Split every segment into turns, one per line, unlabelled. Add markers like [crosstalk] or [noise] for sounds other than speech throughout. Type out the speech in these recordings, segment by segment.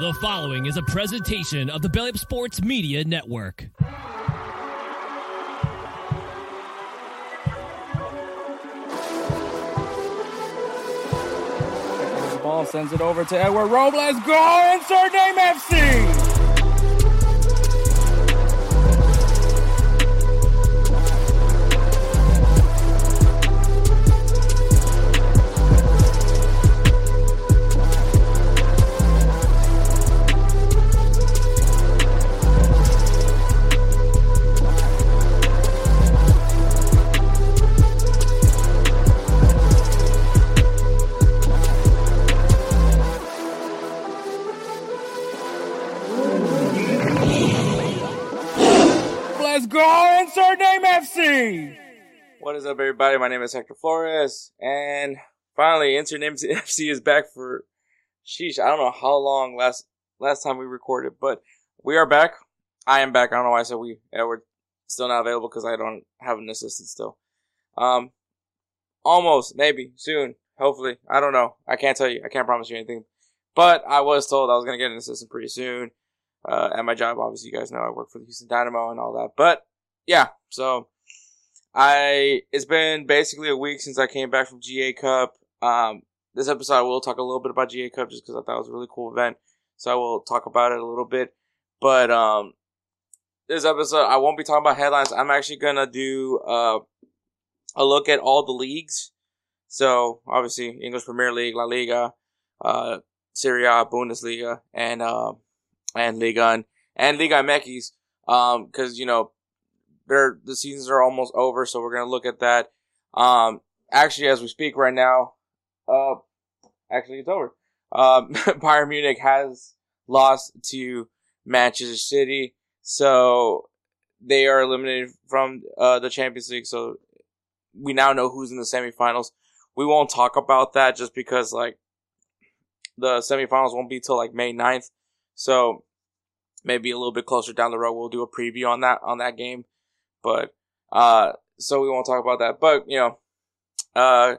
The following is a presentation of the Belly Up Sports Media Network.
Ball sends it over to Edward Robles. Go insert name FC. Insert name FC.
What is up, everybody? My name is Hector Flores, and finally, Insert Name [laughs] FC is back for. Sheesh, I don't know how long last last time we recorded, but we are back. I am back. I don't know why I said we. Edward still not available because I don't have an assistant still. Um, almost, maybe soon, hopefully. I don't know. I can't tell you. I can't promise you anything. But I was told I was gonna get an assistant pretty soon. Uh, at my job, obviously, you guys know I work for the Houston Dynamo and all that. But yeah, so I it's been basically a week since I came back from GA Cup. Um, this episode I will talk a little bit about GA Cup just because I thought it was a really cool event. So I will talk about it a little bit. But um, this episode I won't be talking about headlines. I'm actually gonna do uh, a look at all the leagues. So obviously English Premier League, La Liga, uh, Serie A, Bundesliga, and uh, and Liga and, and Liga MX. Um, because you know they're the seasons are almost over, so we're gonna look at that. Um, actually, as we speak right now, uh, actually it's over. Um, [laughs] Bayern Munich has lost to Manchester City, so they are eliminated from uh, the Champions League. So we now know who's in the semifinals. We won't talk about that just because like the semifinals won't be till like May 9th. So maybe a little bit closer down the road we'll do a preview on that on that game. But uh so we won't talk about that. But you know, uh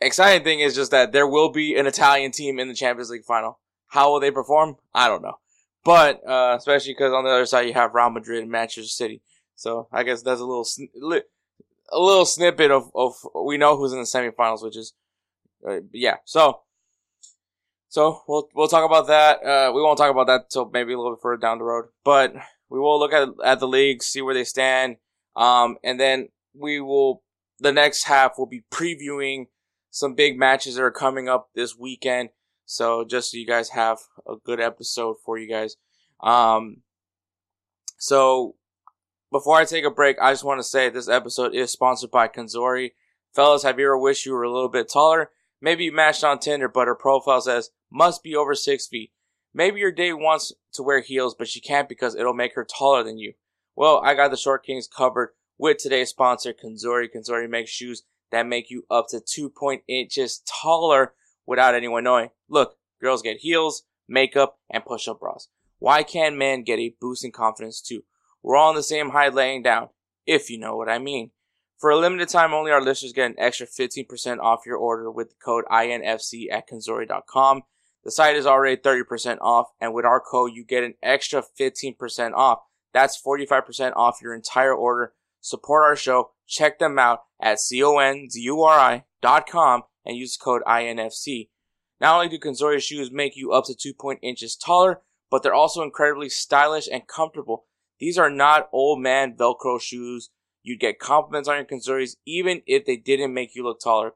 exciting thing is just that there will be an Italian team in the Champions League final. How will they perform? I don't know. But uh especially because on the other side you have Real Madrid and Manchester City. So I guess that's a little sn- li- a little snippet of of we know who's in the semifinals, which is uh, yeah. So so we'll we'll talk about that. Uh, we won't talk about that till maybe a little bit further down the road, but we will look at at the leagues, see where they stand, um, and then we will the next half will be previewing some big matches that are coming up this weekend. So just so you guys have a good episode for you guys. Um, so before I take a break, I just want to say this episode is sponsored by Conzuri. Fellas, have you ever wished you were a little bit taller? Maybe you matched on Tinder, but her profile says must be over six feet. Maybe your date wants to wear heels, but she can't because it'll make her taller than you. Well, I got the Short Kings covered with today's sponsor, Conzuri. Conzuri makes shoes that make you up to 2.8 inches taller without anyone knowing. Look, girls get heels, makeup, and push-up bras. Why can't men get a boost in confidence too? We're all on the same height laying down, if you know what I mean. For a limited time only, our listeners get an extra 15% off your order with the code INFC at Conzuri.com. The site is already 30% off, and with our code, you get an extra 15% off. That's 45% off your entire order. Support our show. Check them out at com and use code INFC. Not only do Conzuri shoes make you up to 2.8 inches taller, but they're also incredibly stylish and comfortable. These are not old man Velcro shoes. You'd get compliments on your Conzuris even if they didn't make you look taller.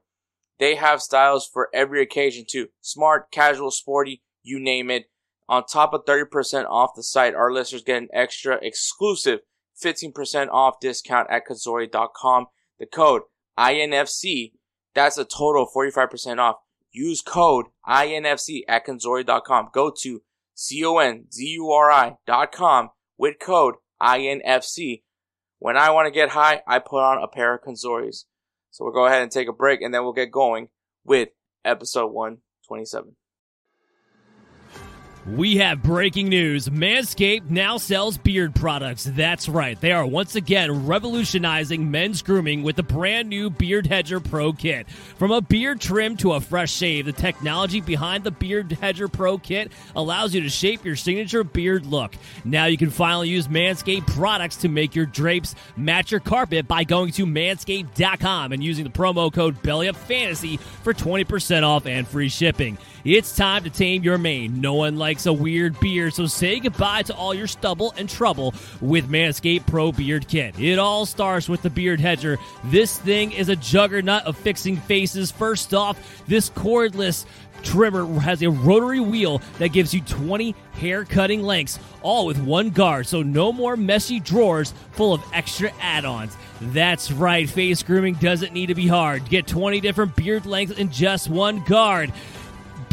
They have styles for every occasion too. Smart, casual, sporty, you name it. On top of 30% off the site, our listeners get an extra exclusive 15% off discount at Conzuri.com. The code INFC, that's a total of 45% off. Use code INFC at Conzuri.com. Go to C-O-N-Z-U-R-I.com with code INFC. When I want to get high, I put on a pair of Conzuris. So we'll go ahead and take a break and then we'll get going with episode 127.
We have breaking news. Manscaped now sells beard products. That's right. They are once again revolutionizing men's grooming with the brand new Beard Hedger Pro Kit. From a beard trim to a fresh shave, the technology behind the Beard Hedger Pro Kit allows you to shape your signature beard look. Now you can finally use Manscaped products to make your drapes match your carpet by going to manscaped.com and using the promo code BellyUpFantasy for 20% off and free shipping. It's time to tame your mane. No one likes a weird beard, so say goodbye to all your stubble and trouble with Manscaped Pro Beard Kit. It all starts with the Beard Hedger. This thing is a juggernaut of fixing faces. First off, this cordless trimmer has a rotary wheel that gives you 20 hair cutting lengths, all with one guard, so no more messy drawers full of extra add ons. That's right, face grooming doesn't need to be hard. Get 20 different beard lengths in just one guard.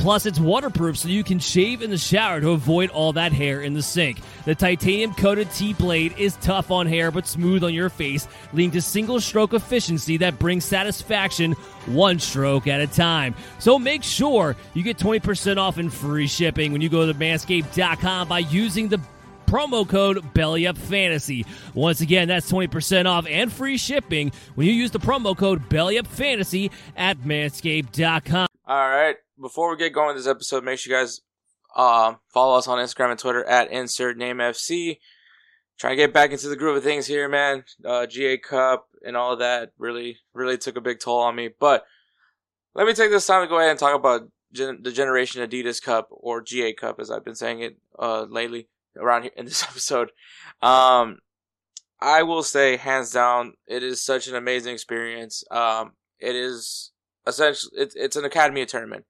Plus, it's waterproof so you can shave in the shower to avoid all that hair in the sink. The titanium coated T blade is tough on hair but smooth on your face, leading to single stroke efficiency that brings satisfaction one stroke at a time. So make sure you get 20% off and free shipping when you go to manscaped.com by using the promo code BellyUpFantasy. Once again, that's 20% off and free shipping when you use the promo code BellyUpFantasy at manscaped.com.
All right. Before we get going with this episode, make sure you guys uh, follow us on Instagram and Twitter at insert name FC. Trying to get back into the groove of things here, man. Uh, GA Cup and all of that really, really took a big toll on me. But let me take this time to go ahead and talk about gen- the Generation Adidas Cup or GA Cup, as I've been saying it uh, lately around here in this [laughs] episode. Um, I will say, hands down, it is such an amazing experience. Um, it is essentially it's it's an academy tournament.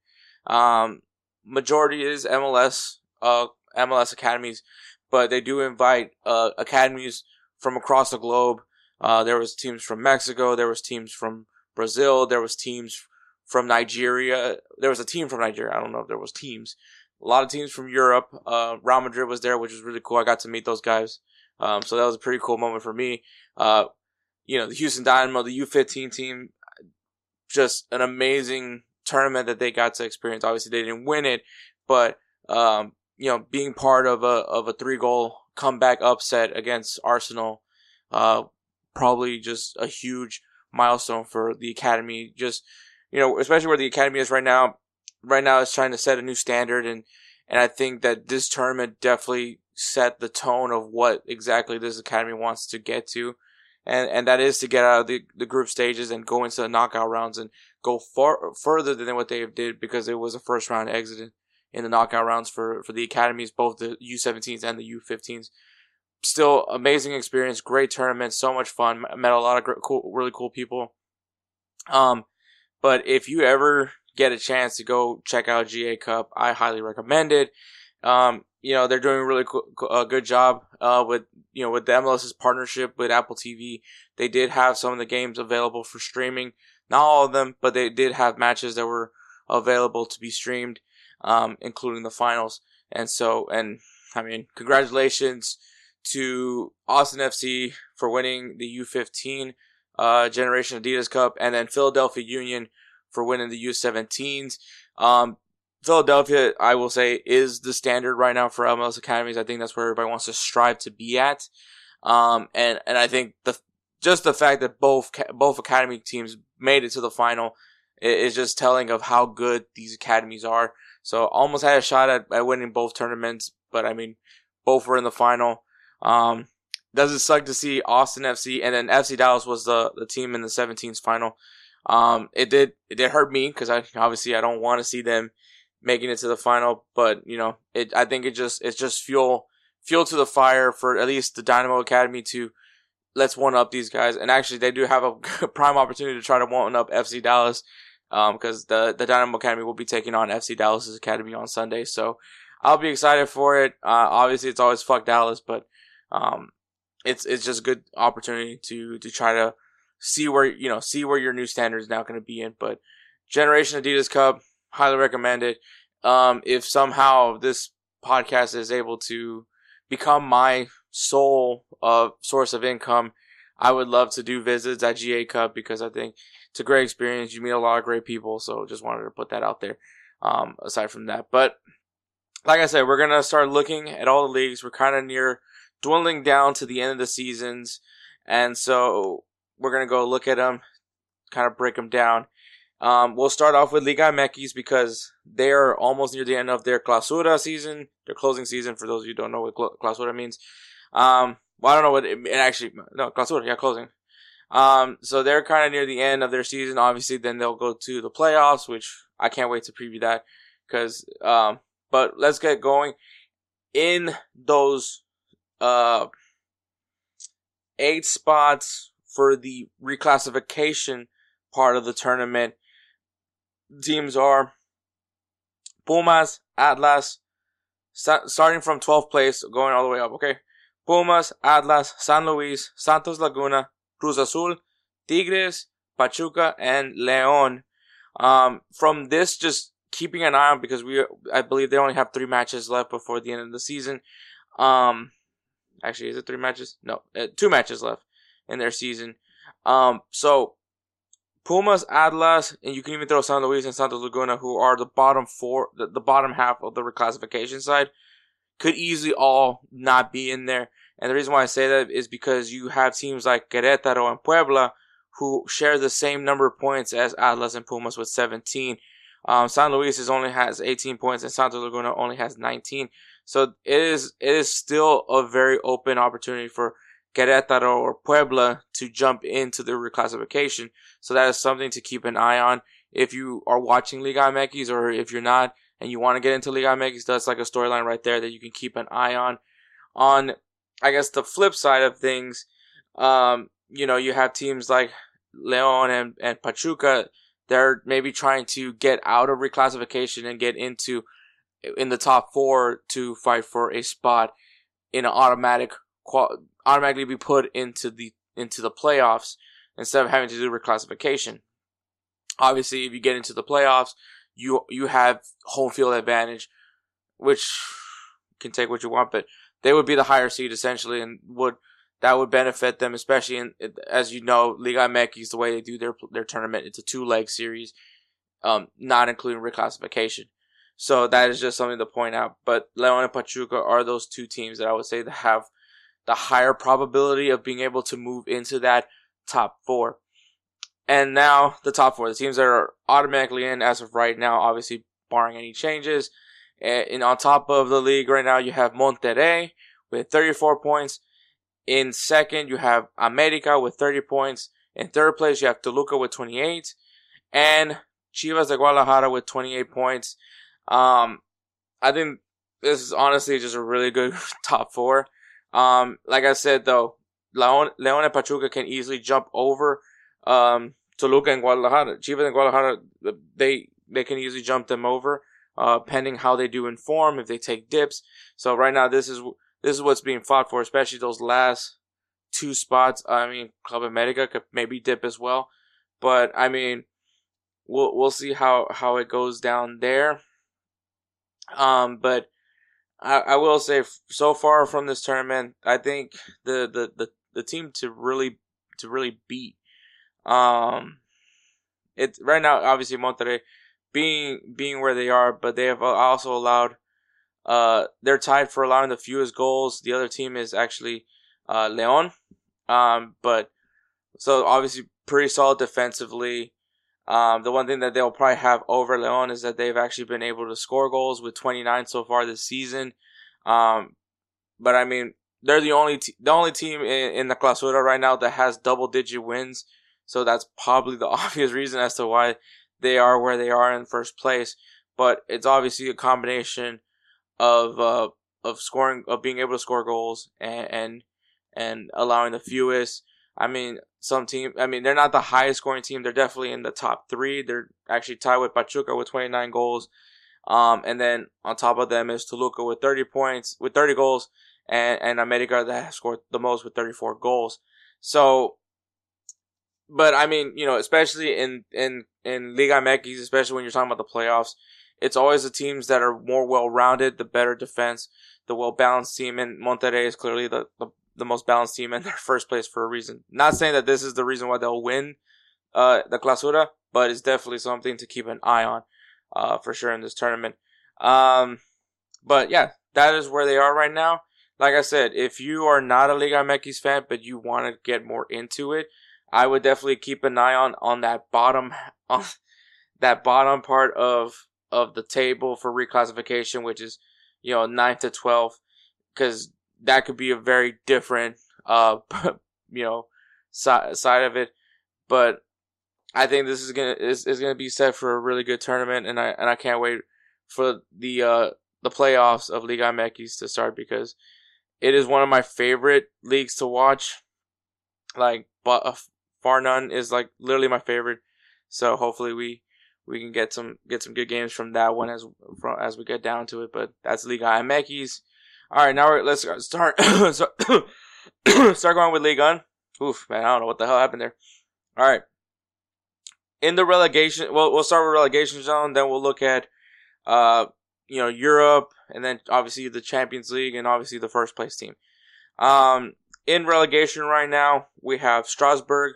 Um, majority is MLS, uh, MLS academies, but they do invite uh, academies from across the globe. Uh, there was teams from Mexico, there was teams from Brazil, there was teams from Nigeria. There was a team from Nigeria. I don't know if there was teams. A lot of teams from Europe. Uh, Real Madrid was there, which was really cool. I got to meet those guys. Um, so that was a pretty cool moment for me. Uh, you know, the Houston Dynamo, the U15 team, just an amazing tournament that they got to experience. Obviously, they didn't win it, but um, you know, being part of a of a three goal comeback upset against Arsenal, uh, probably just a huge milestone for the academy. Just you know, especially where the academy is right now. Right now, it's trying to set a new standard, and and I think that this tournament definitely set the tone of what exactly this academy wants to get to and and that is to get out of the, the group stages and go into the knockout rounds and go far further than what they did because it was a first round exit in the knockout rounds for for the academies, both the U17s and the U15s. Still amazing experience, great tournament, so much fun. Met a lot of great, cool, really cool people. Um, but if you ever get a chance to go check out GA Cup, I highly recommend it. Um, you know they're doing a really a good job uh, with you know with the MLS's partnership with Apple TV. They did have some of the games available for streaming, not all of them, but they did have matches that were available to be streamed, um, including the finals. And so, and I mean, congratulations to Austin FC for winning the U15 uh, Generation Adidas Cup, and then Philadelphia Union for winning the U17s. Um, Philadelphia, I will say, is the standard right now for MLS academies. I think that's where everybody wants to strive to be at. Um, and, and I think the, just the fact that both, both academy teams made it to the final is just telling of how good these academies are. So almost had a shot at, at winning both tournaments, but I mean, both were in the final. Um, does it suck to see Austin FC and then FC Dallas was the, the team in the 17th final. Um, it did, it did hurt me because I obviously I don't want to see them making it to the final. But you know, it I think it just it's just fuel fuel to the fire for at least the Dynamo Academy to let's one up these guys. And actually, they do have a [laughs] prime opportunity to try to one up FC Dallas because um, the the Dynamo Academy will be taking on FC Dallas's academy on Sunday. So I'll be excited for it. Uh, obviously, it's always fuck Dallas, but um, it's it's just a good opportunity to to try to see where you know see where your new standard is now going to be in. But Generation Adidas Cup, highly recommend it. Um, if somehow this podcast is able to become my sole uh, source of income, I would love to do visits at GA Cup because I think it's a great experience. You meet a lot of great people, so just wanted to put that out there. Um, aside from that, but like I said, we're gonna start looking at all the leagues. We're kind of near dwindling down to the end of the seasons, and so we're gonna go look at them, kind of break them down. Um, we'll start off with Liga MX because they are almost near the end of their clausura season, their closing season. For those of you who don't know what clausura means, um, well, I don't know what it, it actually no clausura, yeah, closing. Um, so they're kind of near the end of their season. Obviously, then they'll go to the playoffs, which I can't wait to preview that because um, but let's get going in those uh eight spots for the reclassification part of the tournament. Teams are Pumas, Atlas, starting from 12th place, going all the way up, okay? Pumas, Atlas, San Luis, Santos Laguna, Cruz Azul, Tigres, Pachuca, and Leon. Um, from this, just keeping an eye on because we, I believe they only have three matches left before the end of the season. Um, actually, is it three matches? No, uh, two matches left in their season. Um, so Pumas, Atlas, and you can even throw San Luis and Santos Laguna, who are the bottom four, the, the bottom half of the reclassification side, could easily all not be in there. And the reason why I say that is because you have teams like Querétaro and Puebla who share the same number of points as Atlas and Pumas with 17. Um, San Luis is only has 18 points and Santos Laguna only has 19. So it is it is still a very open opportunity for Querétaro or Puebla to jump into the reclassification. So that is something to keep an eye on if you are watching Liga MX or if you're not and you want to get into Liga MX. That's like a storyline right there that you can keep an eye on. On I guess the flip side of things, um, you know, you have teams like Leon and, and Pachuca they're maybe trying to get out of reclassification and get into in the top four to fight for a spot in an automatic automatically be put into the into the playoffs instead of having to do reclassification. Obviously, if you get into the playoffs, you you have home field advantage, which can take what you want, but they would be the higher seed essentially and would that would benefit them, especially in as you know, Liga MX is the way they do their their tournament. It's a two leg series, um, not including reclassification. So that is just something to point out. But Leon and Pachuca are those two teams that I would say that have the higher probability of being able to move into that top four. And now the top four, the teams that are automatically in as of right now, obviously barring any changes. And on top of the league right now, you have Monterrey with 34 points. In second, you have America with 30 points. In third place, you have Toluca with 28. And Chivas de Guadalajara with 28 points. Um, I think this is honestly just a really good [laughs] top four. Um, like I said though, Leon, Leon and Pachuca can easily jump over, um, Toluca and Guadalajara. Chivas and Guadalajara, they, they can easily jump them over, uh, pending how they do in form, if they take dips. So right now, this is, this is what's being fought for, especially those last two spots. I mean, Club America could maybe dip as well, but I mean, we'll we'll see how how it goes down there. Um, but I, I will say, so far from this tournament, I think the the the, the team to really to really beat, um, it right now obviously Monterrey being being where they are, but they have also allowed uh, they're tied for allowing the fewest goals. The other team is actually uh, Leon. Um, but so obviously pretty solid defensively. Um, the one thing that they'll probably have over Leon is that they've actually been able to score goals with 29 so far this season. Um, but I mean, they're the only the only team in, in the Clausura right now that has double digit wins. So that's probably the [laughs] obvious reason as to why they are where they are in first place. But it's obviously a combination of uh, of scoring of being able to score goals and and, and allowing the fewest. I mean, some team. I mean, they're not the highest scoring team. They're definitely in the top three. They're actually tied with Pachuca with 29 goals. Um, and then on top of them is Toluca with 30 points, with 30 goals, and, and America that scored the most with 34 goals. So, but I mean, you know, especially in, in, in Liga MX, especially when you're talking about the playoffs, it's always the teams that are more well rounded, the better defense, the well balanced team. And Monterrey is clearly the, the, the, most balanced team in [laughs] their first place for a reason. Not saying that this is the reason why they'll win uh, the Clausura, but it's definitely something to keep an eye on uh, for sure in this tournament. Um, but yeah, that is where they are right now. Like I said, if you are not a Liga MX fan, but you want to get more into it, I would definitely keep an eye on on that bottom [laughs] on that bottom part of of the table for reclassification, which is you know nine to twelve, because that could be a very different uh [laughs] you know side side of it. But I think this is gonna is, is gonna be set for a really good tournament, and I and I can't wait for the uh the playoffs of Liga MX to start because it is one of my favorite leagues to watch. Like, uh, none is like literally my favorite. So hopefully we we can get some get some good games from that one as from, as we get down to it. But that's Liga MX. All right, now we're let's start [coughs] [coughs] start going with Liga. One. Oof, man, I don't know what the hell happened there. All right, in the relegation, well, we'll start with relegation zone. Then we'll look at, uh, you know, Europe, and then obviously the Champions League, and obviously the first place team. Um, in relegation right now, we have Strasbourg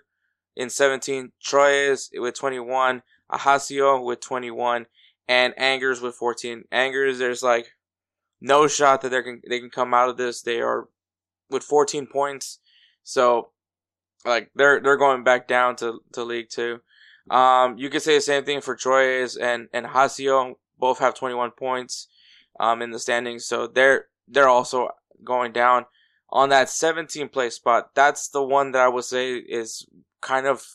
in 17, Troyes with 21, Ajaccio with 21, and Angers with 14. Angers, there's like no shot that they can they can come out of this. They are with 14 points, so like they're they're going back down to to League Two. Um, you could say the same thing for Troyes and and Ajaccio. Both have 21 points um, in the standings, so they're they're also going down on that 17 place spot. That's the one that I would say is kind of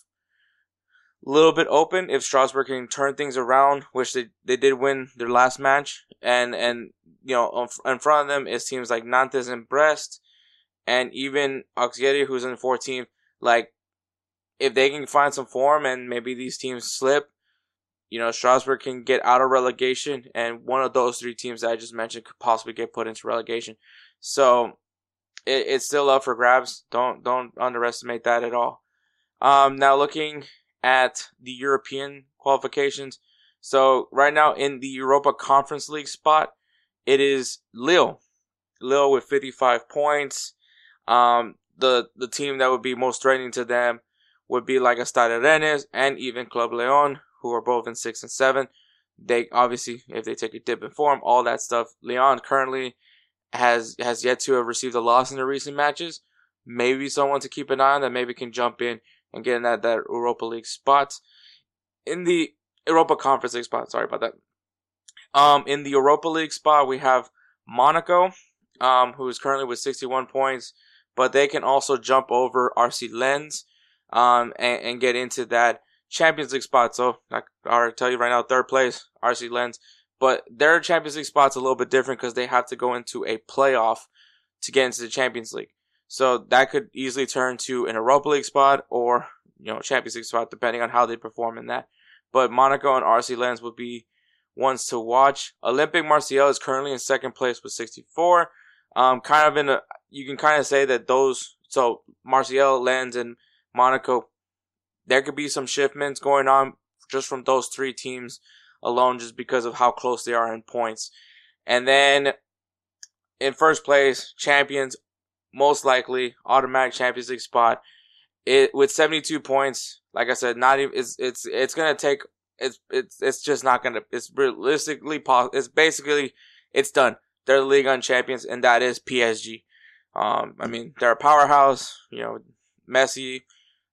a little bit open if Strasbourg can turn things around, which they, they did win their last match. And, and, you know, in front of them is teams like Nantes and Brest and even Auxerre, who's in 14th. Like, if they can find some form and maybe these teams slip, you know, Strasbourg can get out of relegation and one of those three teams that I just mentioned could possibly get put into relegation. So, it, it's still up for grabs. Don't, don't underestimate that at all. Um, now looking at the European qualifications. So right now in the Europa Conference League spot, it is Lille. Lille with 55 points. Um, the, the team that would be most threatening to them would be like Stade Rennes and even Club Leon, who are both in six and seven. They obviously, if they take a dip in form, all that stuff. Leon currently has has yet to have received a loss in the recent matches. Maybe someone to keep an eye on that maybe can jump in and getting that, that Europa League spot. In the Europa Conference League spot, sorry about that. Um, in the Europa League spot, we have Monaco, um, who is currently with 61 points, but they can also jump over RC Lens, um, and, and get into that Champions League spot. So, I already tell you right now, third place, RC Lens. But their Champions League spot's a little bit different because they have to go into a playoff to get into the Champions League. So that could easily turn to an Europa League spot or, you know, Champions League spot, depending on how they perform in that. But Monaco and RC Lens would be ones to watch. Olympique Marseille is currently in second place with 64. Um, kind of in a, you can kind of say that those, so Marseille, Lens, and Monaco, there could be some shipments going on just from those three teams alone, just because of how close they are in points. And then in first place, champions most likely automatic Champions League spot. It with 72 points, like I said, not even it's it's it's gonna take it's it's it's just not gonna it's realistically possible. It's basically it's done. They're the league on champions, and that is PSG. Um, I mean they're a powerhouse. You know, Messi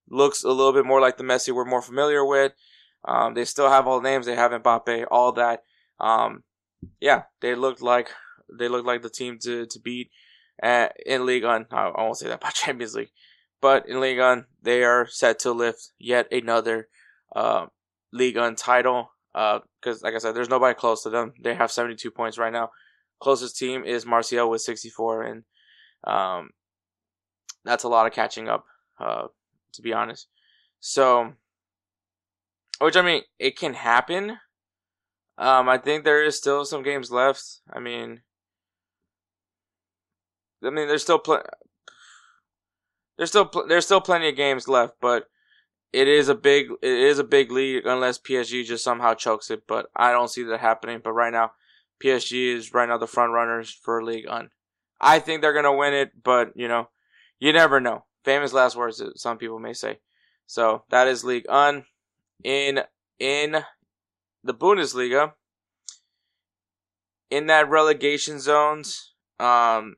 looks a little bit more like the Messi we're more familiar with. Um, they still have all the names. They have Mbappe, all that. Um, yeah, they looked like they looked like the team to to beat uh, in League 1. I, won't say that about [laughs] Champions League, but in League 1, they are set to lift yet another uh, Ligue 1 title. Because, uh, like I said, there's nobody close to them. They have 72 points right now. Closest team is Marseille with 64, and um, that's a lot of catching up, uh, to be honest. So, which I mean, it can happen. Um, I think there is still some games left. I mean, I mean, there's still pl- there's still pl- there's still plenty of games left, but it is a big it is a big lead unless PSG just somehow chokes it. But I don't see that happening. But right now, PSG is right now the front runners for League One. I think they're gonna win it, but you know, you never know. Famous last words, some people may say. So that is League One. In in the Bundesliga, in that relegation zones, um,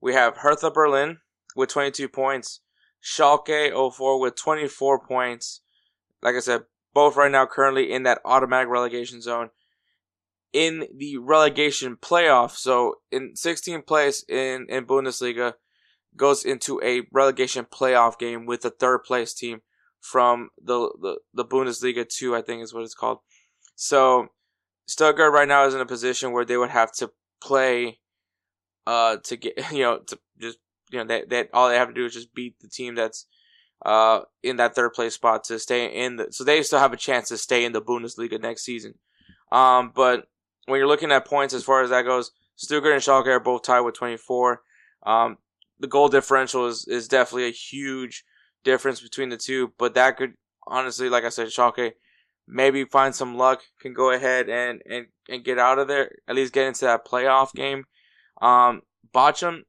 we have Hertha Berlin with 22 points, Schalke 04 with 24 points. Like I said, both right now currently in that automatic relegation zone. In the relegation playoff, so in 16th place in, in Bundesliga, goes into a relegation playoff game with the third place team from the, the, the Bundesliga 2, I think is what it's called. So Stuttgart right now is in a position where they would have to play uh to get [laughs] you know to just you know that that all they have to do is just beat the team that's uh in that third place spot to stay in the so they still have a chance to stay in the Bundesliga next season. Um but when you're looking at points as far as that goes, Stuttgart and Schalke are both tied with 24. Um the goal differential is is definitely a huge difference between the two, but that could honestly like I said Schalke maybe find some luck, can go ahead and, and, and get out of there, at least get into that playoff game. Um, Bochum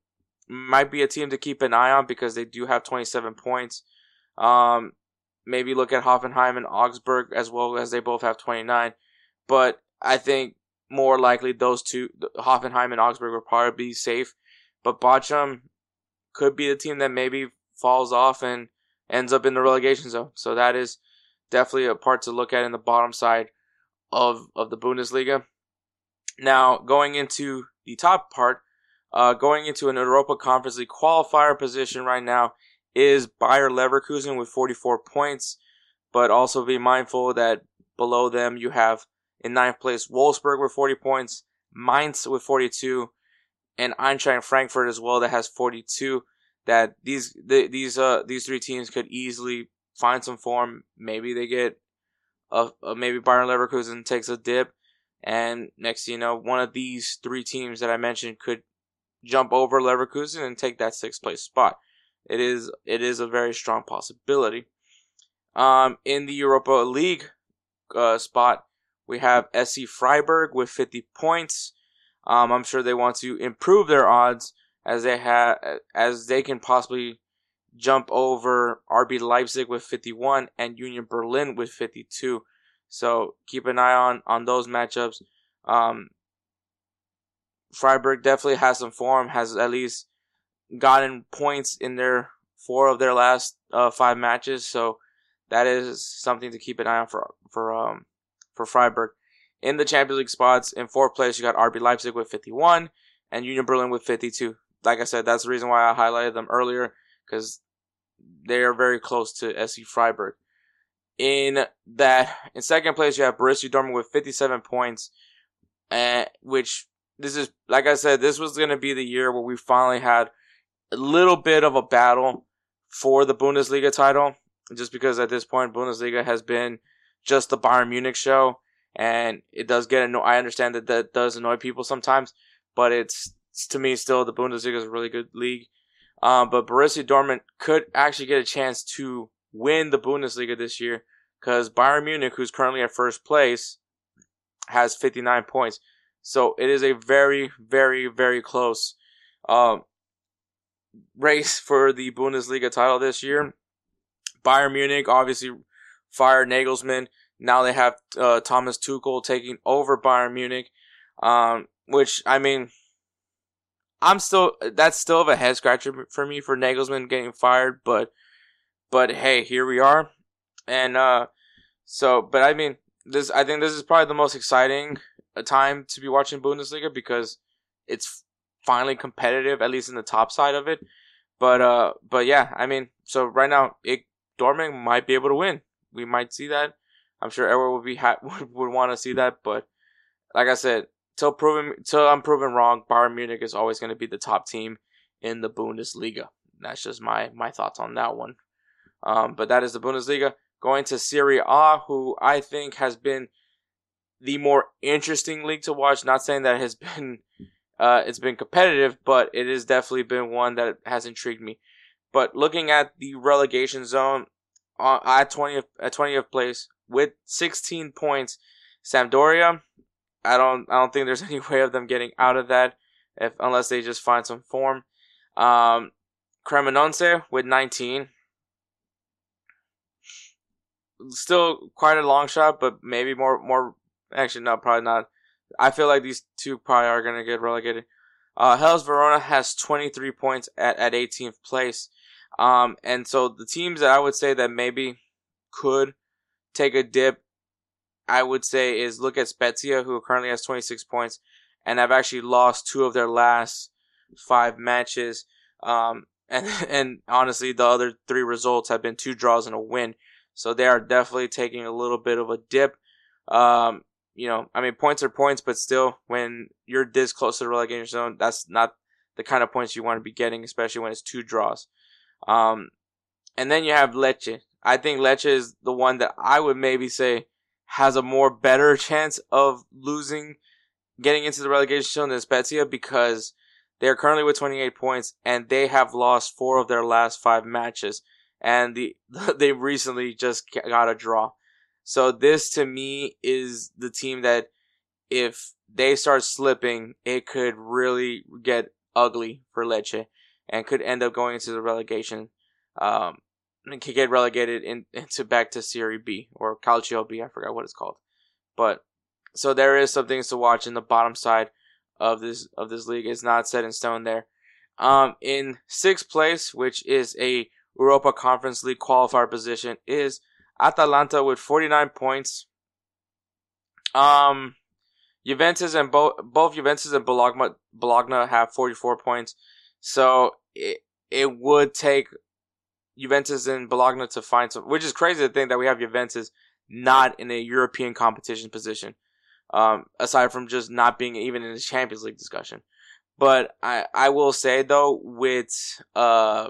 might be a team to keep an eye on because they do have 27 points. Um, maybe look at Hoffenheim and Augsburg as well as they both have 29. But I think more likely those two, Hoffenheim and Augsburg, will probably be safe. But Bochum could be the team that maybe falls off and ends up in the relegation zone. So that is definitely a part to look at in the bottom side of of the Bundesliga. Now, going into the top part, uh, going into an Europa Conference League qualifier position right now is Bayer Leverkusen with 44 points, but also be mindful that below them you have in ninth place Wolfsburg with 40 points, Mainz with 42, and Eintracht Frankfurt as well that has 42. That these the, these uh these three teams could easily find some form. Maybe they get maybe Bayern Leverkusen takes a dip, and next you know one of these three teams that I mentioned could jump over Leverkusen and take that sixth place spot. It is it is a very strong possibility. Um, in the Europa League uh, spot, we have SC Freiburg with 50 points. Um, I'm sure they want to improve their odds as they have as they can possibly jump over RB Leipzig with 51 and Union Berlin with 52. So keep an eye on on those matchups. Um, Freiburg definitely has some form, has at least gotten points in their four of their last uh, five matches. So that is something to keep an eye on for for um for Freiburg. In the Champions League spots, in fourth place, you got RB Leipzig with 51 and Union Berlin with 52. Like I said, that's the reason why I highlighted them earlier because they are very close to SC Freiburg. In that, in second place, you have Borussia Dortmund with 57 points, uh, which this is, like I said, this was going to be the year where we finally had a little bit of a battle for the Bundesliga title, just because at this point, Bundesliga has been just the Bayern Munich show, and it does get annoying. I understand that that does annoy people sometimes, but it's, it's to me still the Bundesliga is a really good league. Um, but Borussia Dortmund could actually get a chance to win the Bundesliga this year because Bayern Munich, who's currently at first place, has 59 points. So it is a very, very, very close um, race for the Bundesliga title this year. Bayern Munich obviously fired Nagelsmann. Now they have uh, Thomas Tuchel taking over Bayern Munich, um, which I mean I'm still that's still a head scratcher for me for Nagelsmann getting fired, but but hey, here we are, and uh, so but I mean this I think this is probably the most exciting uh, time to be watching Bundesliga because it's finally competitive at least in the top side of it. But uh, but yeah, I mean, so right now it Dortmund might be able to win. We might see that. I'm sure everyone would be ha- [laughs] would, would want to see that, but like I said, till proven till I'm proven wrong, Bayern Munich is always going to be the top team in the Bundesliga. That's just my my thoughts on that one. Um, but that is the Bundesliga. Going to Serie A, who I think has been the more interesting league to watch. Not saying that it has [laughs] been uh, it's been competitive, but it has definitely been one that has intrigued me. But looking at the relegation zone uh, at 20th at 20th place with 16 points, Sampdoria I don't I don't think there's [laughs] any way of them getting out of that if unless they just find some form. Um, Cremonese with 19. Still quite a long shot, but maybe more more. Actually, no, probably not. I feel like these two probably are to get relegated. Uh, Hellas Verona has 23 points at, at 18th place. Um, and so the teams that I would say that maybe could take a dip, I would say is look at Spezia, who currently has 26 points, and have actually lost two of their last five matches. Um, [laughs] and and honestly, the other three results have been two draws and a win. So they are definitely taking a little bit of a dip. Um, you know, I mean, points are points, but still, when you're this close to the relegation zone, that's not the kind of points you want to be getting, especially when it's two draws. Um, and then you have Lecce. I think Lecce is the one that I would maybe say has a more better [laughs] chance of losing, getting into the relegation zone than Spezia because they are currently with 28 points and they have lost four of their last five matches. And [laughs] the, they recently just got a draw. So this to me is the team that if they start slipping, it could really get ugly for Lecce and could end up going into the relegation. Um, and could get relegated in, [laughs] into back to Serie B or Calcio B. I forgot what it's called. But so there is some things to watch in the bottom side of this of this league. It's not set in stone there. Um, in sixth place, which is a Europa Conference League qualifier position, is Atalanta with 49 points. Um, Juventus and both both Juventus and Bologna Bologna have 44 points. So it it would take Juventus and Bologna to find some, which is crazy to think that we have Juventus not in a European competition position. Um, aside from just not being even in the Champions League discussion. But I, I will say though, with, uh,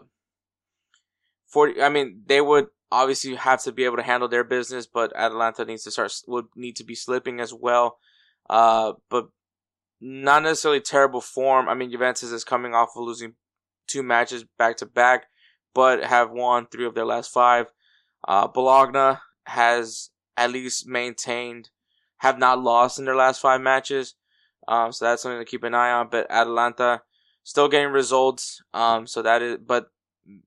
40, I mean, they would obviously have to be able to handle their business, but Atalanta needs to start, would need to be slipping as well. Uh, but not necessarily terrible form. I mean, Juventus is coming off of losing two matches back to back, but have won three of their last five. Uh, Bologna has at least maintained, have not lost in their last five matches. Um, so that's something to keep an eye on. But Atalanta still getting results. Um, so that is, but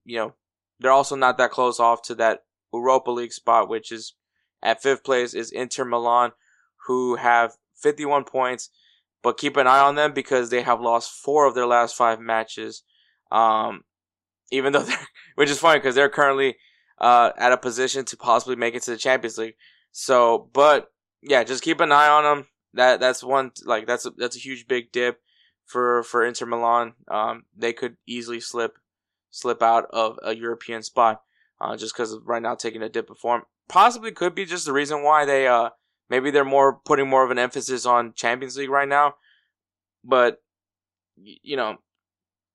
you know, they're also not that close off to that Europa League spot, which is at fifth place is Inter Milan, who have 51 points. But keep an eye on them because they have lost four of their last five matches. Um, even though [laughs] which is funny because they're currently uh, at a position to possibly make it to the Champions League. So, but yeah, just keep an eye on them. That that's one like that's a, that's a huge big dip for for Inter Milan. Um, they could easily slip slip out of a European spot uh, just because right now taking a dip of form. Possibly could be just the reason why they uh maybe they're more putting more of an emphasis on Champions League right now. But you know,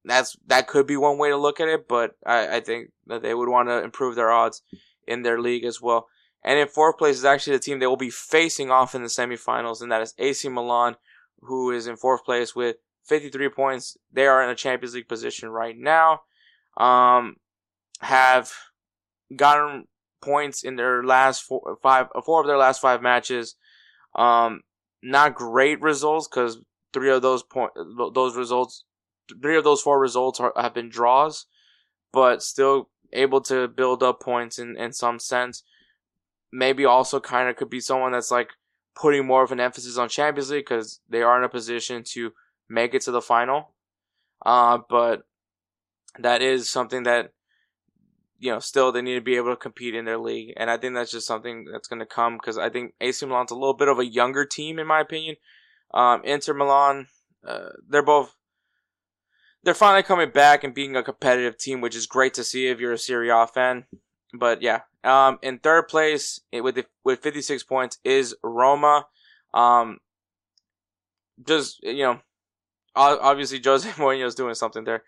that's that could be one way to look at it. But I, I think that they would want to improve their odds in their league as well. And in fourth place is actually the team they will be facing off in the semifinals, and that is AC Milan, who is in fourth place with 53 points. They are in a Champions League position right now. Um, have gotten points in their last four, five, four of their last five matches. Um, not great results because three of those point, those results, three of those four results are, have been draws, but still able to build up points in, in some sense. Maybe also kind of could be someone that's like putting more of an emphasis on Champions League because they are in a position to make it to the final. Uh, but that is something that you know, still they need to be able to compete in their league, and I think that's just something that's going to come because I think AC Milan's a little bit of a younger team in my opinion. Um, Inter Milan, uh, they're both they're finally coming back and being a competitive team, which is great to see if you're a Serie A fan. But yeah, um, in third place with with 56 points is Roma. Um, just you know, obviously Jose [laughs] Mourinho's doing something there.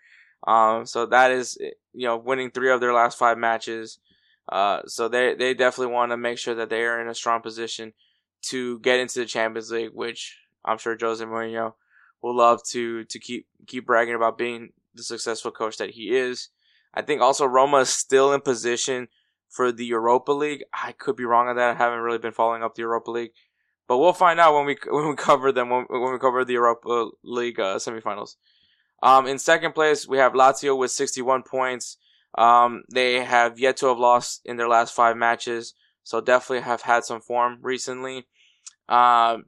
Um, so that is, you know, winning three of their last five matches. Uh, so they, they definitely want to make sure that they are in a strong position to get into the Champions League, which I'm sure Jose Mourinho will love to, to keep, keep bragging about being the successful coach that he is. I think also Roma is still in position for the Europa League. I could be wrong on that. I haven't really been following up the Europa League, but we'll find out when we [laughs] when we cover them when, when we cover the Europa League uh, semifinals. Um, in second place, we have Lazio with 61 points. Um, they have yet to have lost in their last five matches, so definitely have had some form recently. Um,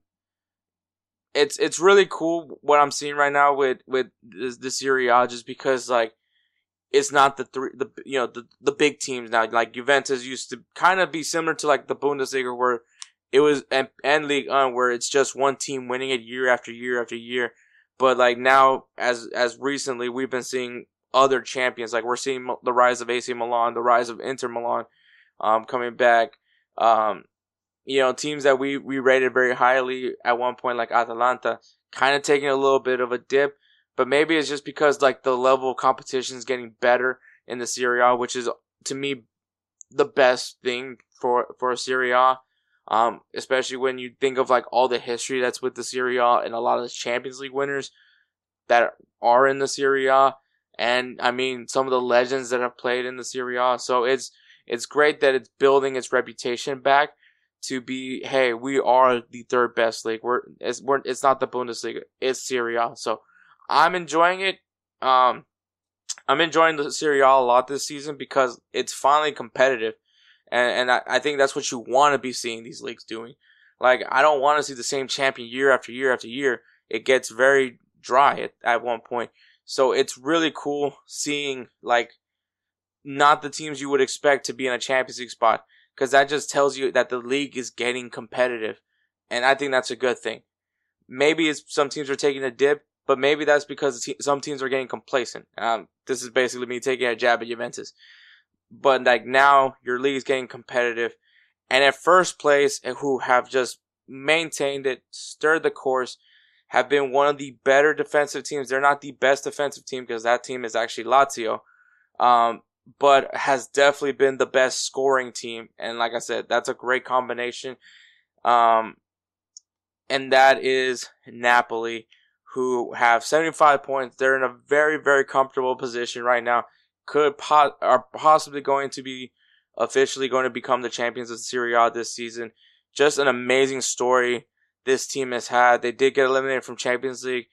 it's it's really cool what I'm seeing right now with with the, the Serie A, just because like it's not the three the you know the the big teams now. Like Juventus used to kind of be similar to like the Bundesliga where it was and, and League One where it's just one team winning it year after year after year. But like now, as as recently, we've been seeing other champions. Like we're seeing the rise of AC Milan, the rise of Inter Milan, um, coming back. Um, you know, teams that we we rated very highly at one point, like Atalanta, kind of taking a little bit of a dip. But maybe it's just because like the level of competition is getting better in the Serie A, which is to me the best thing for for a Serie A. Um, especially when you think of like all the history that's with the Serie A and a lot of the Champions League winners that are in the Serie A, and I mean some of the legends that have played in the Serie A. So it's it's great that it's building its reputation back to be, hey, we are the third best league. We're it's we're it's not the Bundesliga, it's Serie A. So I'm enjoying it. Um, I'm enjoying the Serie A a lot this season because it's finally competitive, and and I, I think that's what you want to be seeing these leagues doing. Like I don't want to see the same champion year after year after year. It gets very dry at, at one point. So it's really cool seeing like not the teams you would expect to be in a Champions League spot because that just tells you that the league is getting competitive, and I think that's a good thing. Maybe some teams are taking a dip, but maybe that's because some teams are getting complacent. Um, this is basically me taking a jab at Juventus, but like now your league is getting competitive, and at first place, who have just maintained it, stirred the course, have been one of the better defensive teams. They're not the best defensive team because that team is actually Lazio. Um, but has definitely been the best scoring team. And like I said, that's a great combination. Um, and that is Napoli, who have 75 points. They're in a very, very comfortable position right now. Could po- are possibly going to be officially going to become the champions of Serie A this season. Just an amazing story this team has had. They did get eliminated from Champions League,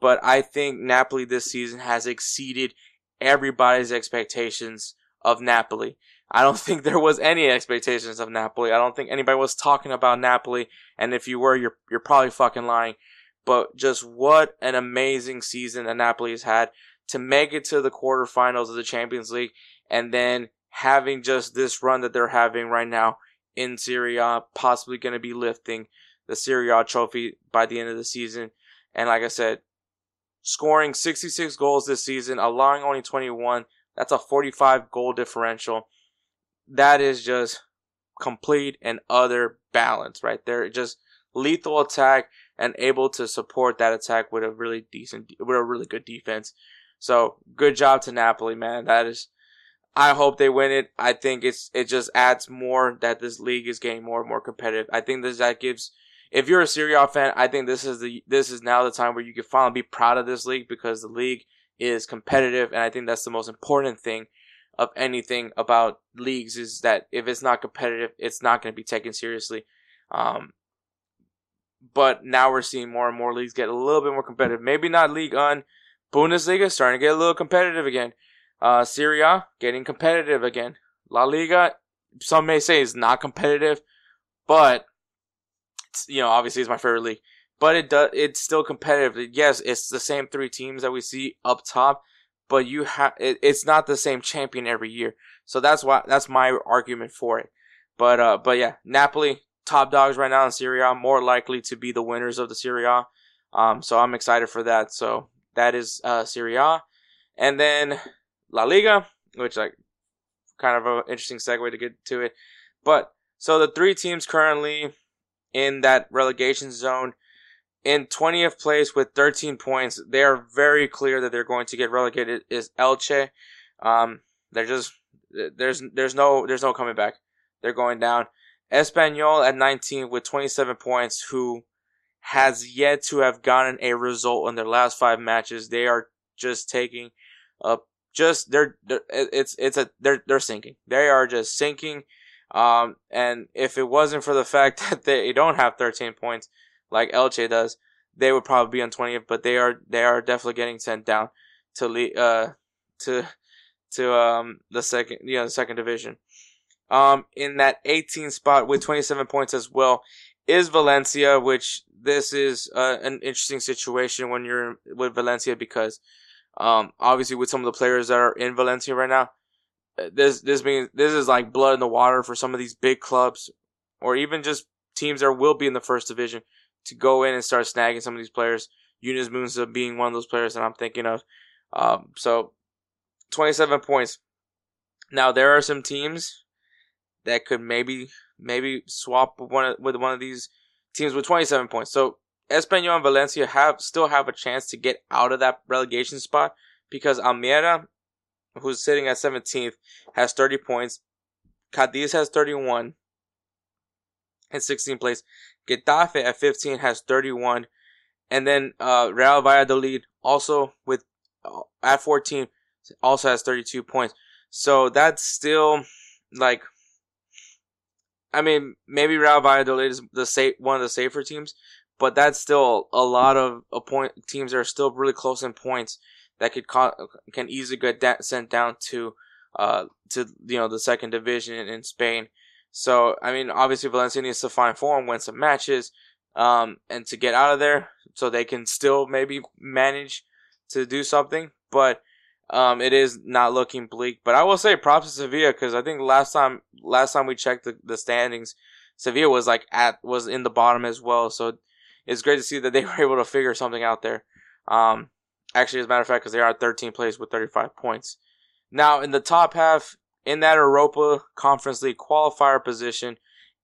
but I think Napoli this season has exceeded everybody's expectations of Napoli. I don't [laughs] think there was any expectations of Napoli. I don't think anybody was talking about Napoli. And if you were, you're, you're probably fucking lying. But just what an amazing season that Napoli has had to make it to the quarterfinals of the Champions League and then having just this run that they're having right now in Serie A, possibly going to be lifting the Serie A trophy by the end of the season. And like I said, scoring 66 goals this season, allowing only 21. That's a 45 goal differential. That is just complete and utter balance right there. Just lethal attack and able to support that attack with a really decent, with a really good defense. So good job to Napoli, man. That is, I hope they win it. I think it's, it just adds more that this league is getting more and more competitive. I think this, that gives if you're a Serie A fan, I think this is the this is now the time where you can finally be proud of this league because the league is competitive, and I think that's the most important thing of anything about leagues is that if it's not competitive, it's not going to be taken seriously. Um, but now we're seeing more and more leagues get a little bit more competitive. Maybe not Ligue 1 Bundesliga starting to get a little competitive again. Uh, Serie A getting competitive again. La Liga, some may say is not competitive, but you know, obviously it's my favorite league, but it does, it's still competitive. Yes, it's the same three teams that we see up top, but you have, it, it's not the same champion every year. So that's why, that's my argument for it. But, uh, but yeah, Napoli, top dogs right now in Serie A, more likely to be the winners of the Serie A. Um, so I'm excited for that. So that is, uh, Serie A. And then La Liga, which like kind of an interesting segue to get to it. But so the three teams currently in that relegation zone. In 20th place with 13 points, they are very clear that they're going to get relegated. Is Elche? Um, they're just there's there's no there's no coming back. They're going down. Espanyol at 19 with 27 points, who has yet to have gotten a result in their last five matches. They are just taking up just they're, they're it's it's a they're they're sinking. They are just sinking. Um, and if it wasn't for the [laughs] fact that they don't have 13 points like Elche does, they would probably be on 20th. But they are they are definitely getting sent down to le- uh to to um the second you know the second division. Um, in that 18 spot with 27 points as well is Valencia, which this is uh, an interesting situation when you're with Valencia because um, obviously with some of the players that are in Valencia right now, uh, this this means this is like blood in the water for some of these big clubs or even just teams that will be in the first division to go in and start snagging some of these players. Yunus Musah being one of those players that I'm thinking of. Um, so 27 points. Now there are some teams that could maybe maybe swap with one of, with one of these teams with 27 points. So Espanyol and Valencia have still have a chance to get out of that relegation spot because Almeria, who's sitting at 17th, has 30 points. Cadiz has 31 in 16th place. Getafe at 15 has 31. And then uh, Real Valladolid also with uh, at 14 also has 32 points. So that's still like I mean, maybe Real Valladolid is the safe, one of the safer teams, but that's still a lot of a point teams that are still really close in points that could can easily get sent down to uh to you know the second division in, in Spain. So I mean, obviously Valencia needs to find form, win some matches, um, and to get out of there so they can still maybe manage to do something. But um, it is not looking bleak. But I will say props to Sevilla because I think last time last time we checked the, the standings, Sevilla was like at was in the bottom as well. So it's great to see that they [laughs] were able to figure something out there. Um, actually, as a matter of fact, because they are 13th place with 35 points. Now in the top half in that Europa Conference League qualifier position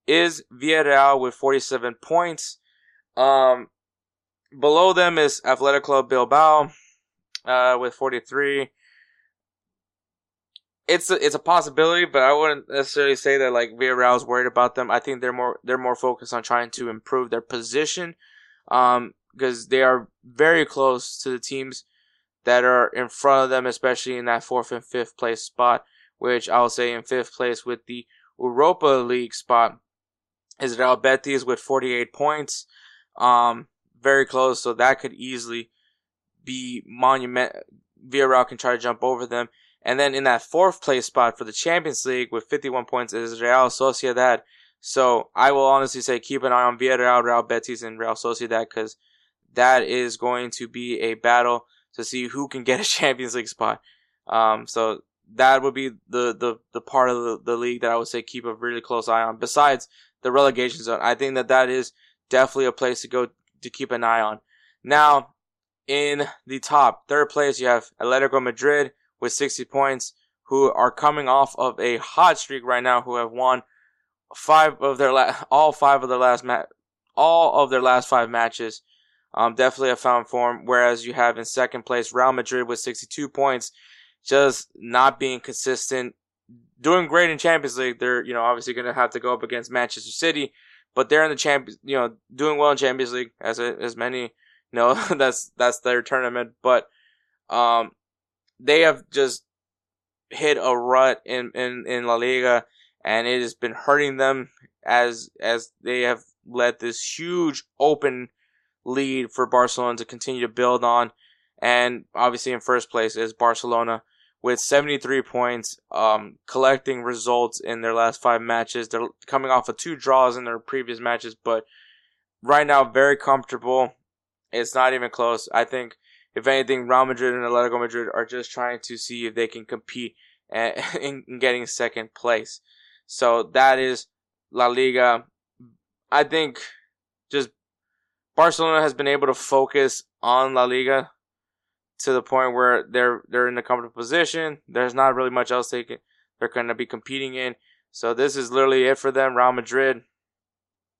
is Villarreal with 47 points. Um, below them is Athletic Club Bilbao uh, with 43. It's a, it's a possibility, but I wouldn't necessarily say that like Villarreal is worried about them. I think they're more they're more focused on trying to improve their position, um, because they are very close to the teams that are in front of them, especially in that fourth and fifth place spot. Which I'll say in fifth place with the Europa League spot is Real Betis with 48 points. Um, very close, so that could easily be monument. Villarreal can try to jump over them. And then in that fourth place spot for the Champions League with 51 points is Real Sociedad. So I will honestly say keep an eye on Villarreal, Real Betis, and Real Sociedad because that is going to be a battle to see who can get a [laughs] Champions League spot. Um, so that would be the, the, the part of the, the league that I would say keep a really close eye on. Besides the relegation zone, I think that that is definitely a place to go to keep an eye on. Now, in the top. Third place, you have Atletico Madrid with 60 points, who are coming off of a hot streak right now, who have won five of their la- all five of their last ma- all of their last five matches. Um, definitely have found form. Whereas you have in second place Real Madrid with 62 points, just not being consistent. Doing great in Champions League. They're you know obviously going to have to go up against Manchester City, but they're in the Champions. You know doing well in Champions League as a, as many no, [laughs] that's that's their tournament. But um, they have just hit a rut in, in, in La Liga, and it has been hurting them as as they have let this huge open lead for Barcelona to continue to build on. And obviously, in first place is Barcelona with 73 points, um, collecting results in their last five matches. They're coming off of two draws in their previous matches, but right now very comfortable. It's not even close. I think, if anything, Real Madrid and Atletico Madrid are just trying to see if they can compete in, [laughs] in getting second place. So that is La Liga. I think just Barcelona has been able to focus on La Liga to the point where they're they're in a comfortable position. There's not really much else they can they're going to be competing in. So this is literally it for them. Real Madrid.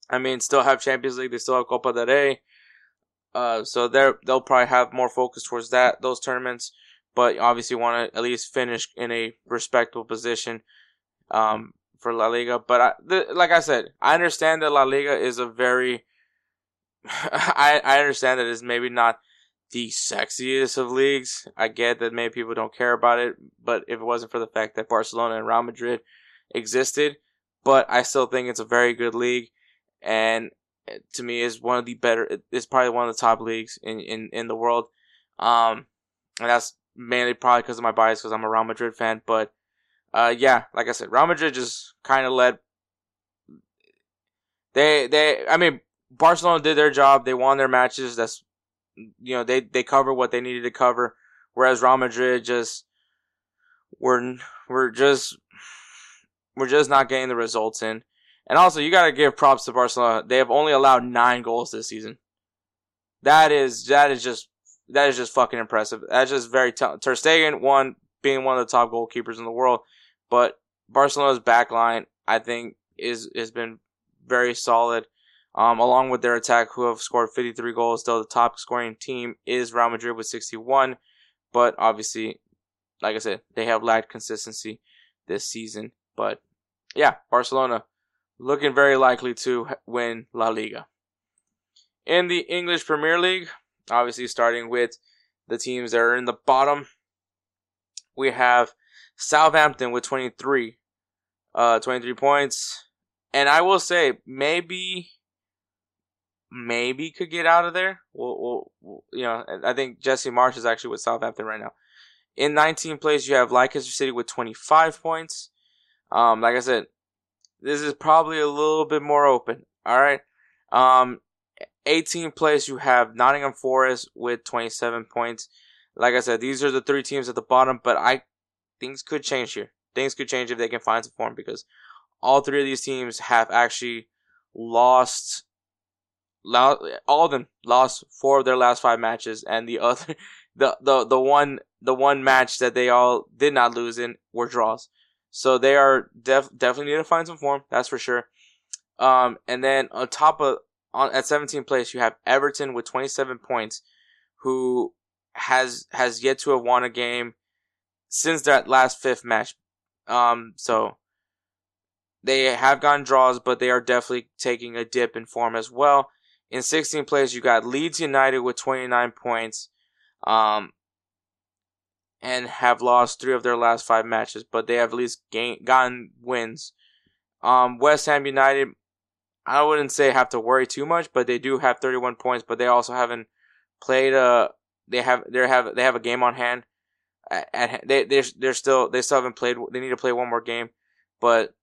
I mean, still have Champions League. They still have Copa del Rey. Uh, so they they'll probably have more focus towards that those tournaments, but obviously want to at least finish in a respectable position um, for La Liga. But I, the, like I said, I understand that La Liga is a very [laughs] I I understand that it's maybe not the sexiest of leagues. I get that maybe people don't care about it, but if it wasn't for the fact that Barcelona and Real Madrid existed, but I still think it's a very good league. And to me is one of the better. It's probably one of the top leagues in in in the world. Um, and that's mainly probably because of my bias because I'm a Real Madrid fan. But uh, yeah, like I said, Real Madrid just kind of led they they I mean Barcelona did their job. They won their matches. That's you know they they covered what they needed to cover. Whereas Real Madrid just we're we're just we're just not getting the results in. And also, you got to give props to Barcelona. They have only allowed nine goals this season. That is that is just that is just fucking impressive. That's just very t- Ter Stegen, one being one of the top goalkeepers in the world, but Barcelona's back line, I think, is has been very solid. Um, along with their attack, who have scored 53 goals. Though the top scoring team is Real Madrid with 61, but obviously, like I said, they have lacked consistency this season. But yeah, Barcelona looking very likely to win La Liga. In the English Premier League, obviously starting with the teams that are in the bottom, we have Southampton with 23, uh, 23 points. And I will say, maybe, maybe could get out of there. We'll, we'll, you know, I think Jesse Marsch is actually with Southampton right now. In 19th place, you have Leicester City with 25 points. Um, like I said, this is probably a little bit more open. All right. Um, 18th place, you have Nottingham Forest with 27 points. Like I said, these are the three teams at the bottom, but I things could change here. Things could change if they can find some form because all three of these teams have actually lost. All of them lost four of their last five matches, and the [laughs] other, the the the one the one match that they all did not lose in were draws. So they are def- definitely need to find some form. That's for sure. Um, and then on top of on at 17th place, you have Everton with 27 points, who has has yet to have won a game since that last fifth match. Um, so they have gotten draws, but they are definitely taking a dip in form as well. In 16th place, you got Leeds United with 29 points. Um, and have lost three of their last five matches, but they have at least gain, gotten wins. Um, West Ham United, I wouldn't say have to worry too much, but they do have 31 points, but they also haven't played a. They have they have they have a game on hand. At, they they they're still they still haven't played. They need to play one more game, but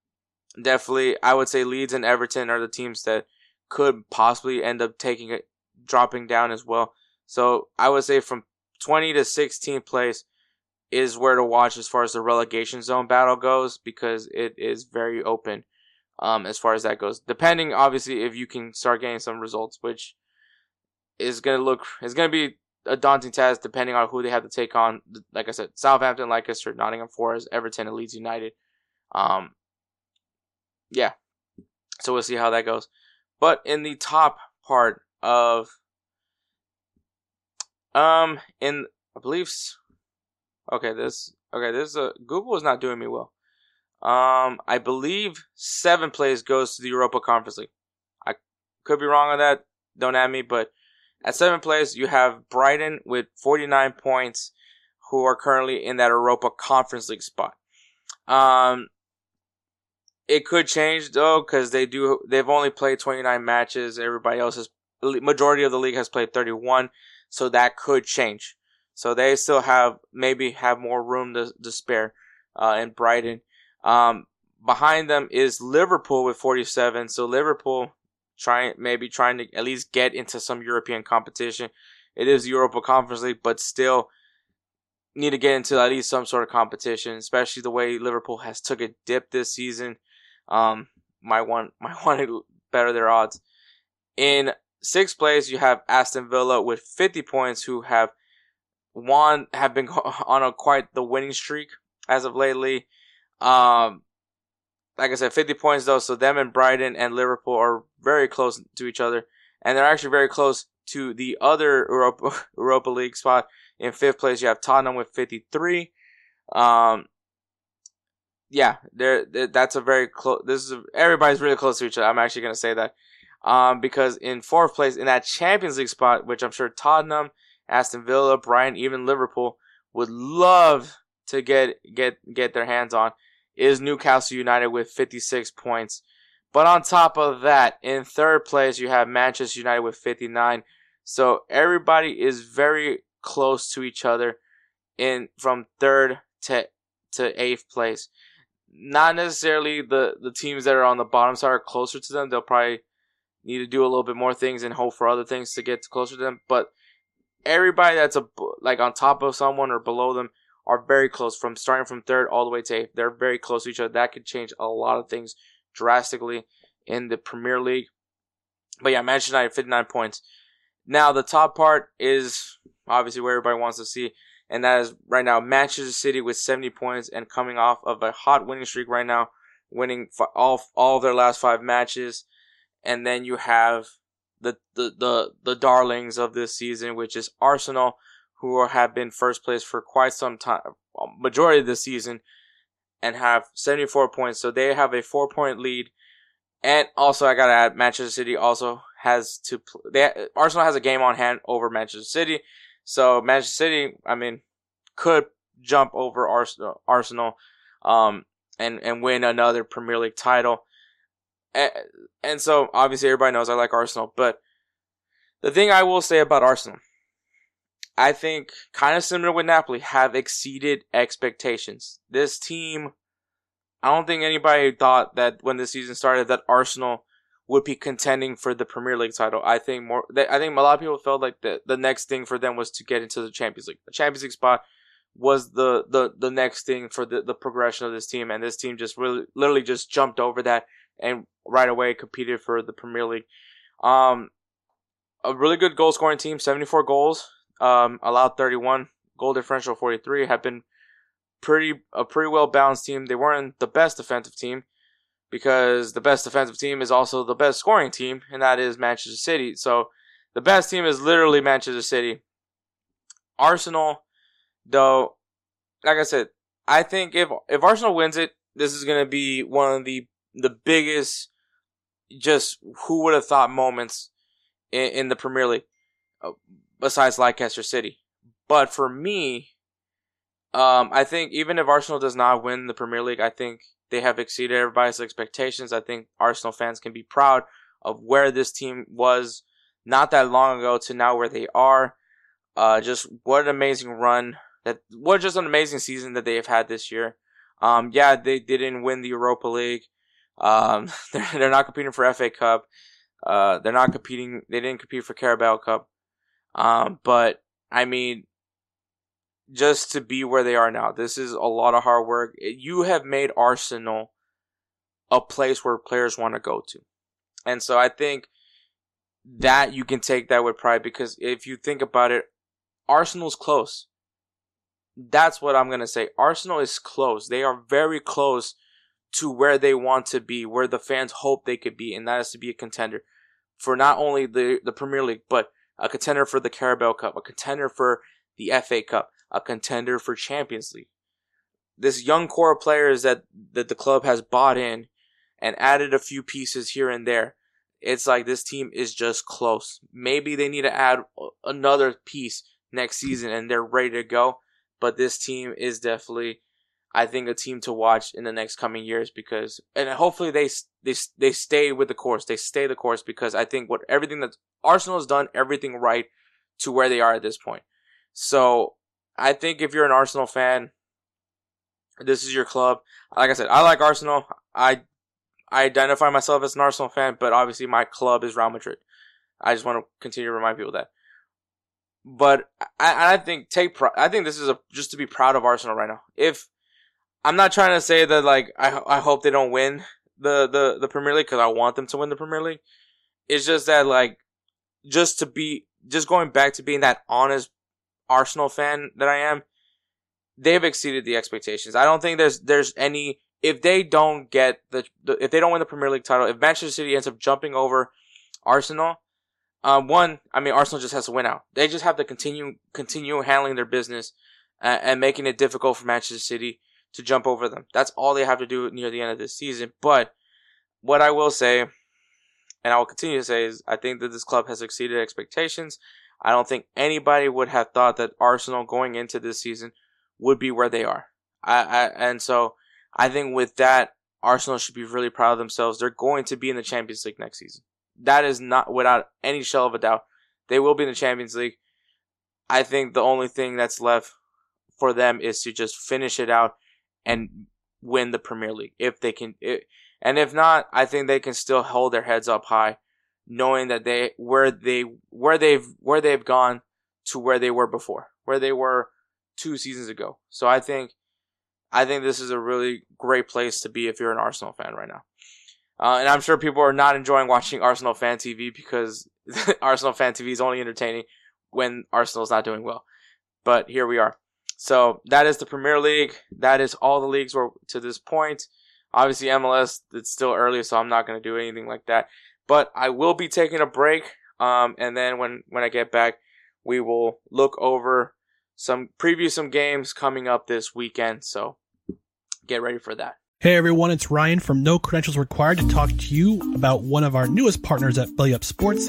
definitely I would say Leeds and Everton are the teams that could possibly end up taking it dropping down as well. So I would say from 20 to 16th place is where to watch as far as the relegation zone battle goes because it is very open um, as far as that goes. Depending, obviously, if you can start getting some results, which is going to look, is going to be a daunting task depending on who they have to take on. Like I said, Southampton, Leicester, Nottingham Forest, Everton, and Leeds United. Um, yeah. So we'll see how that goes. But in the top part of, um, in, I believe Okay, this okay, this uh, Google is not doing me well. Um, I believe seven plays goes to the Europa Conference League. I could be wrong on that. Don't at me, but at seven plays you have Brighton with 49 points, who are currently in that Europa Conference League spot. Um, it could change though because they do they've only played 29 matches. Everybody else has majority of the league has played 31, so that could change. So they still have maybe have more room to, to spare uh, in Brighton. Um, behind them is Liverpool with 47. So Liverpool trying maybe trying to at least get into some European competition. It is Europa Conference League, but still need to get into at least some sort of competition, especially the way Liverpool has took a dip this season. Um, might want [laughs] might want to better their odds. In sixth place, you have Aston Villa with 50 points, who have Juan have been [laughs] on a quite the winning streak as of lately. Um, like I said, 50 points though. So them and Brighton and Liverpool are very close to each other, and they're actually very close to the other Europa [laughs] Europa League spot. In fifth place, you have Tottenham with 53. Um, yeah, they're that's a very close. This is a, everybody's really close to each other. I'm actually gonna say that, um, because in fourth place in that Champions League spot, which I'm sure Tottenham Aston Villa, Brighton, even Liverpool would love to get get get their hands on is Newcastle United with 56 points. But on top of that, in third place you have Manchester United with 59. So everybody is very close to each other in from third to to eighth place. Not necessarily the the teams that are on the bottom side are closer to them. They'll probably need to do a little bit more things and hope for other things to get closer to them. But everybody that's a like on top of someone or below them are very close from starting from third all the way to eighth. They're very close to each other. That could change a lot of things drastically in the Premier League. But yeah, Manchester United 59 points. Now the top part is obviously where everybody wants to see, and that is right now Manchester City with 70 points and coming off of a hot winning streak right now, winning all all of their last five matches, and then you have the the the, the darlings of this season, which is Arsenal, who have been first place for quite some time, majority of the season, and have 74 points. So they have a four point lead. And also, I gotta add, Manchester City also has to. They Arsenal has a game on hand over Manchester City, so Manchester City, I mean, could jump over Arsenal, Arsenal, um, and and win another Premier League title. And, so obviously everybody knows I like Arsenal, but the thing I will say about Arsenal, I think kind of similar with Napoli, have exceeded expectations. This team, I don't think anybody thought that when the season started that Arsenal would be contending for the Premier League title. I think more. I think a lot of people felt like the the next thing for them was to get into the Champions League. The Champions League spot was the the the next thing for the the progression of this team, and this team just really literally just jumped over that and right away competed for the Premier League. Um, a really good goal scoring team, 74 goals, um, allowed 31, goal differential 43, have been pretty a pretty well balanced team. They weren't the best defensive team because the best defensive team is also the best scoring team, and that is Manchester City. So the best team is literally Manchester City. Arsenal, though, like I said, I think if if Arsenal wins it, this is going to be one of the the biggest, just who would have thought moments in, in the Premier League, uh, besides Leicester City. But for me, um, I think even if Arsenal does not win the Premier League, I think they have exceeded everybody's expectations. I think Arsenal fans can be proud of where this team was not that long ago to now where they are. Uh, just what an amazing run that what just an amazing season that they have had this year. Um, yeah, they didn't win the Europa League. Um, [laughs] they're, they're not competing for FA Cup. Uh, they're not competing. They didn't compete for Carabao Cup. Um, but I mean, just to be where they are now. This is a lot of hard work. You have made Arsenal a place where players want to go to. And so I think that you can take that with pride because if you think about it, Arsenal's close. That's what I'm to say. Arsenal is close. They are very close to where they want to be, where the fans hope they could be, and that is to be a contender for not only the, the Premier League, but a contender for the Carabao Cup, a contender for the FA Cup, a contender for Champions League. This young core of players that, that the club has bought in and added a few pieces here and there. It's like this team is just close. Maybe they need to add another piece next season and they're ready to go. But this team is definitely, I think, a team to watch in the next coming years because, and hopefully they they they stay with the course. They stay the course because I think what everything that Arsenal has done, everything right to where they are at this point. So I think if you're an Arsenal fan, this is your club. Like I said, I like Arsenal. I I identify myself as an Arsenal fan, but obviously my club is Real Madrid. I just want to continue to remind people that. But I, I think take I think this is a just to be proud of Arsenal right now. If I'm not trying to say that like I I hope they don't win the the the Premier League because I want them to win the Premier League. It's just that like just to be just going back to being that honest Arsenal fan that I am, they've exceeded the expectations. I don't think there's there's any if they don't get the, the if they don't win the Premier League title, if Manchester City ends up jumping over Arsenal, um, one, I mean Arsenal just has to win out. They just have to continue continue handling their business uh, and making it difficult for Manchester City to jump over them. That's all they have to do near the end of this season. But what I will say, and I will continue to say, is I think that this club has exceeded expectations. I don't think anybody would have thought that Arsenal going into this season would be where they are. I, I and so I think with that, Arsenal should be really proud of themselves. They're going to be in the Champions League next season. That is not without any shell of a doubt. They will be in the Champions League. I think the only thing that's left for them is to just finish it out and win the Premier League if they can. It, and if not, I think they can still hold their heads up high knowing that they where they where they've where they've gone to where they were before, where they were two seasons ago. So I think I think this is a really great place to be if you're an Arsenal fan right now. Uh, and I'm sure people are not enjoying watching Arsenal fan TV because [laughs] Arsenal fan TV is only entertaining when Arsenal's not doing well. But here we are. So that is the Premier League. That is all the leagues were to this point. Obviously MLS, it's still early, so I'm not going to do anything like that. But I will be taking a break. Um, and then when, when I get back, we will look over some preview some games coming up this weekend. So get ready for that.
Hey everyone, it's Ryan from No Credentials Required to talk to you about one of our newest partners at Belly Up Sports,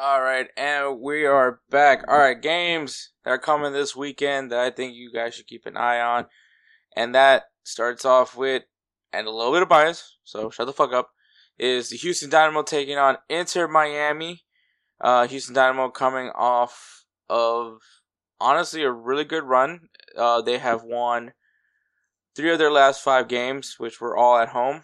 All right, and we are back. All right, games that are coming this weekend that I think you guys should keep an eye on. And that starts off with, and a little bit of bias, so shut the fuck up, is the Houston Dynamo taking on Inter Miami. Uh, Houston Dynamo coming off of honestly a really good run. Uh, they have won three of their last five games, which were all at home.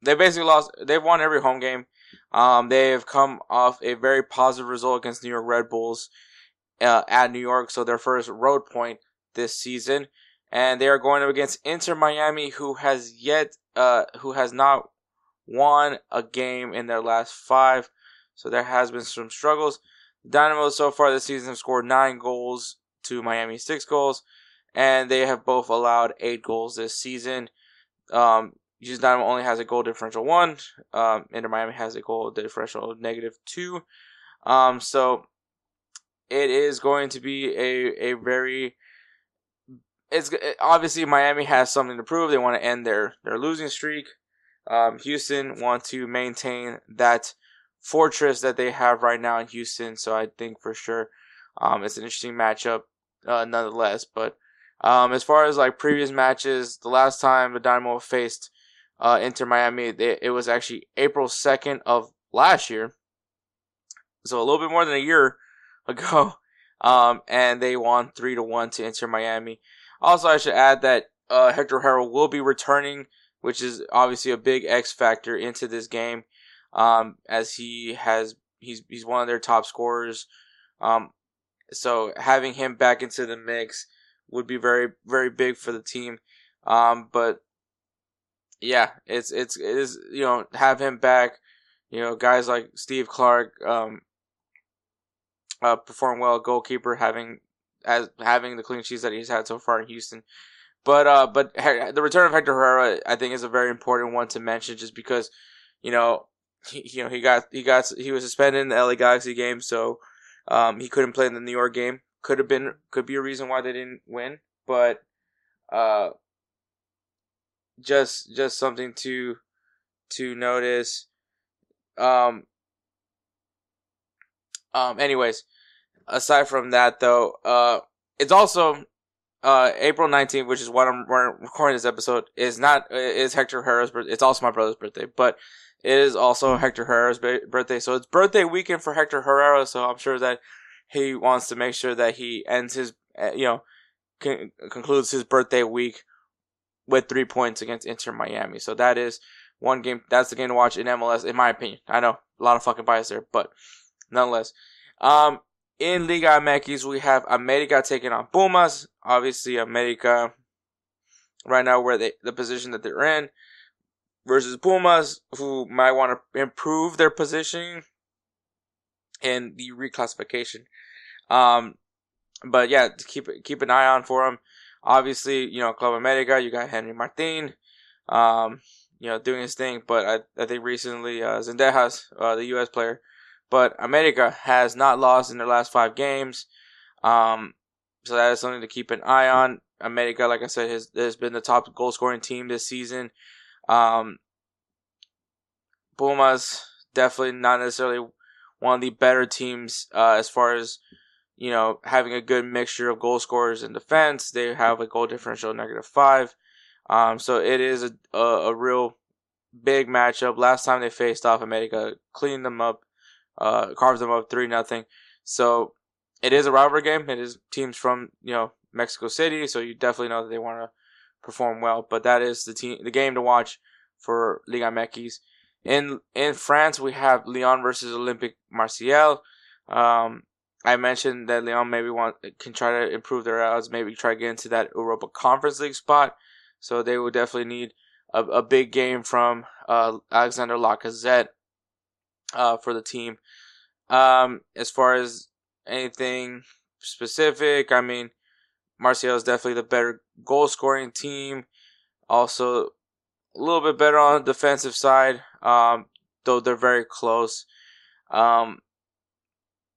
They basically lost. They've won every home game. Um, they have come off a very positive result against New York Red Bulls uh, at New York, so their first road point this season, and they are going up against Inter Miami, who has yet, uh, who has not won a game in their last five. So there has been some struggles. Dynamo so far this season have scored nine goals to Miami six goals, and they have both allowed eight goals this season. Um, Houston Dynamo only has a goal differential one. Um, Inter Miami has a goal differential negative two. Um, so it is going to be a a very it's obviously Miami has something to prove. They want to end their their losing streak. Um, Houston want to maintain that fortress that they have right now in Houston. So I think for sure um, it's an interesting matchup uh, nonetheless. But um, as far as like previous matches, the last time the Dynamo faced uh, Inter Miami, they, it was actually April 2nd of last year. So a little bit more than a year [laughs] ago. Um, and they won 3 to 1 to Inter Miami. Also, I should add that uh, Hector Herrera will be returning, which is obviously a big X factor into this game um, as he has he's he's one of their top scorers. Um, so having him back into the mix would be very very big for the team. Um, but yeah, it's it's it is you know have him back. You know guys like Steve Clark um, uh, perform well. Goalkeeper having as having the clean sheets that he's had so far in Houston. But uh, but the return of Hector Herrera, I think, is a very important one to mention, just because you know he, you know, he got he got he was suspended in the LA Galaxy game, so um, he couldn't play in the New York game. Could have been could be a reason why they didn't win, but uh, just just something to to notice. Um. Um. Anyways, aside from that, though, uh, it's also uh April nineteenth, which is what I'm recording this episode. Is not is Hector Herrera's birthday. It's also my brother's birthday, but it is also Hector Herrera's birthday, so it's birthday weekend for Hector Herrera. So I'm sure that he wants to make sure that he ends his, uh, you know, con- concludes his birthday week with three points against Inter Miami. So that is one game. That's the game to watch in MLS, in my opinion. I know a lot of fucking bias there, but nonetheless. Um, in Liga MX, we have America taking on Pumas. Obviously, America right now where they the position that they're in versus Pumas, who might want to improve their position in the reclassification. Um, but yeah, keep keep an eye on for them. Obviously, you know, Club America, you got Henry Martin, um, you know, doing his thing. But I, I think recently, uh, Zendejas, uh, the U.S. player, but America has not lost in their last five games. Um, so that is something to keep an eye on. America, like I said, has, has been the top goal scoring team this season. Um, Pumas definitely not necessarily one of the better teams uh, as far as you know having a good mixture of goal scorers and defense. They have a goal differential negative five, um, so it is a, a, a real big matchup. Last time they faced off, America cleaned them up, uh, carved them up three nothing. So it is a rivalry game. It is teams from you know Mexico City, so you definitely know that they want to perform well. But that is the team, the game to watch for Liga MX. In in France, we have Lyon versus Olympique Marseille. Um, I mentioned that Lyon maybe want can try to improve their odds, maybe try to get into that Europa Conference League spot. So they would definitely need a, a big game from uh, Alexander Lacazette uh, for the team. Um, as far as anything specific, I mean, Marseille is definitely the better goal scoring team. Also, a little bit better on the defensive side, um, though they're very close. Um,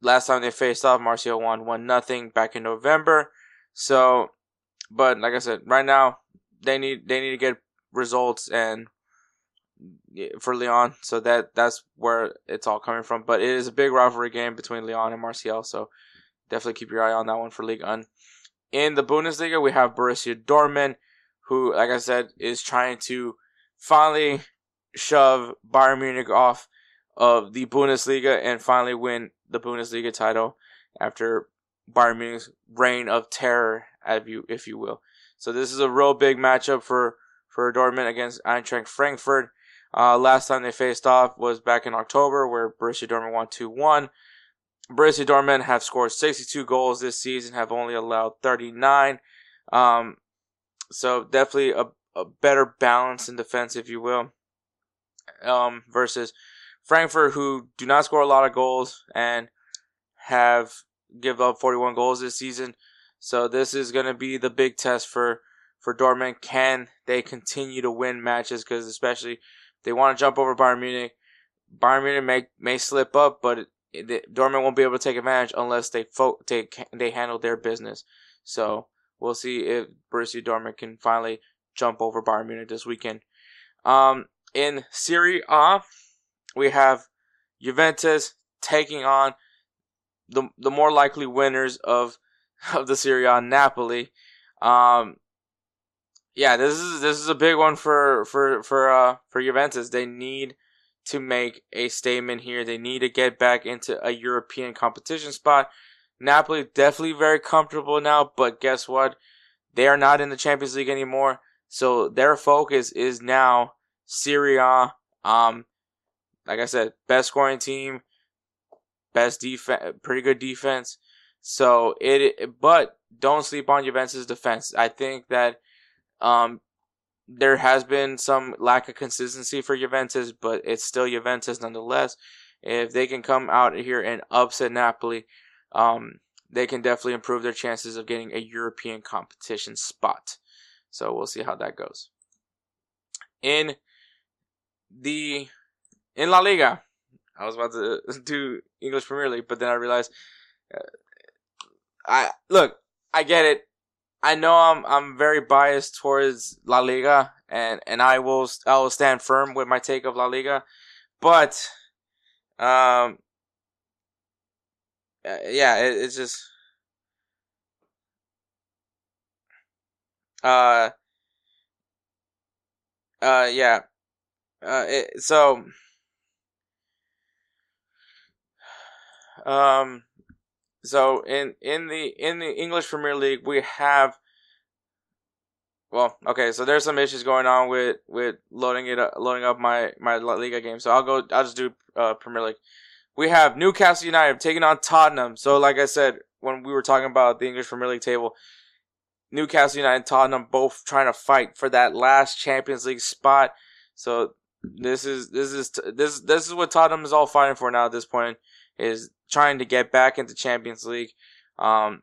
last time they faced off, Marseille won one nothing back in November. So, but like I said, right now they need they need to get results and for Lyon. So that that's where it's all coming from. But it is a big rivalry game between Lyon and Marseille. So definitely keep your eye on that one for Ligue 1. In the Bundesliga, we have Borussia Dortmund, who, like I said, is trying to finally shove Bayern Munich off of the Bundesliga and finally win the Bundesliga title after Bayern Munich's reign of terror, if you if you will. So this is a real big matchup for for Dortmund against Eintracht Frankfurt. Uh, last time they faced off was back in October, where Borussia Dortmund won 2 1. Borussia Dortmund have scored 62 goals this season, have only allowed 39. Um, so definitely a, a better balance in defense, if you will, um, versus Frankfurt, who do not score a lot of goals and have give up 41 goals this season. So this is going to be the big test for for Dortmund. Can they continue to win matches? Because especially they want to jump over Bayern Munich. Bayern Munich may may slip up, but it, it, Dortmund won't be able to take advantage unless they fo- take they handle their business. So we'll see if Borussia Dortmund can finally jump over Bayern Munich this weekend. Um, in Serie A, we have Juventus taking on the the more likely winners of [laughs] of the Serie A, Napoli. Um, yeah, this is this is a big one for for for uh for Juventus. They need to make a statement here. They need to get back into a European competition spot. Napoli definitely very comfortable now, but guess what? They are not in the Champions League anymore. So their focus is now Serie A. Um, like I said, best scoring team, best defense, pretty good defense. So it, but don't sleep on Juventus' defense. I think that um, there has been some lack of consistency for Juventus, but it's still Juventus nonetheless. If they can come out here and upset Napoli, um, they can definitely improve their chances of getting a European competition spot. So we'll see how that goes. In the in La Liga, I was about to [laughs] do English Premier League, but then I realized, uh, I look, I get it. I know I'm I'm very biased towards La Liga, and and I will I will stand firm with my take of La Liga, but um, uh, yeah, it, it's just uh uh yeah uh it, so um so in in the in the English Premier League, we have. Well, okay, so there's some issues going on with with loading it up, loading up my my La Liga game. So I'll go. I'll just do uh, Premier League. We have Newcastle United taking on Tottenham. So like I said when we were talking about the English Premier League table, Newcastle United and Tottenham both trying to fight for that last Champions League spot. So this is this is this this is what Tottenham is all fighting for now at this point is trying to get back into Champions League. Um,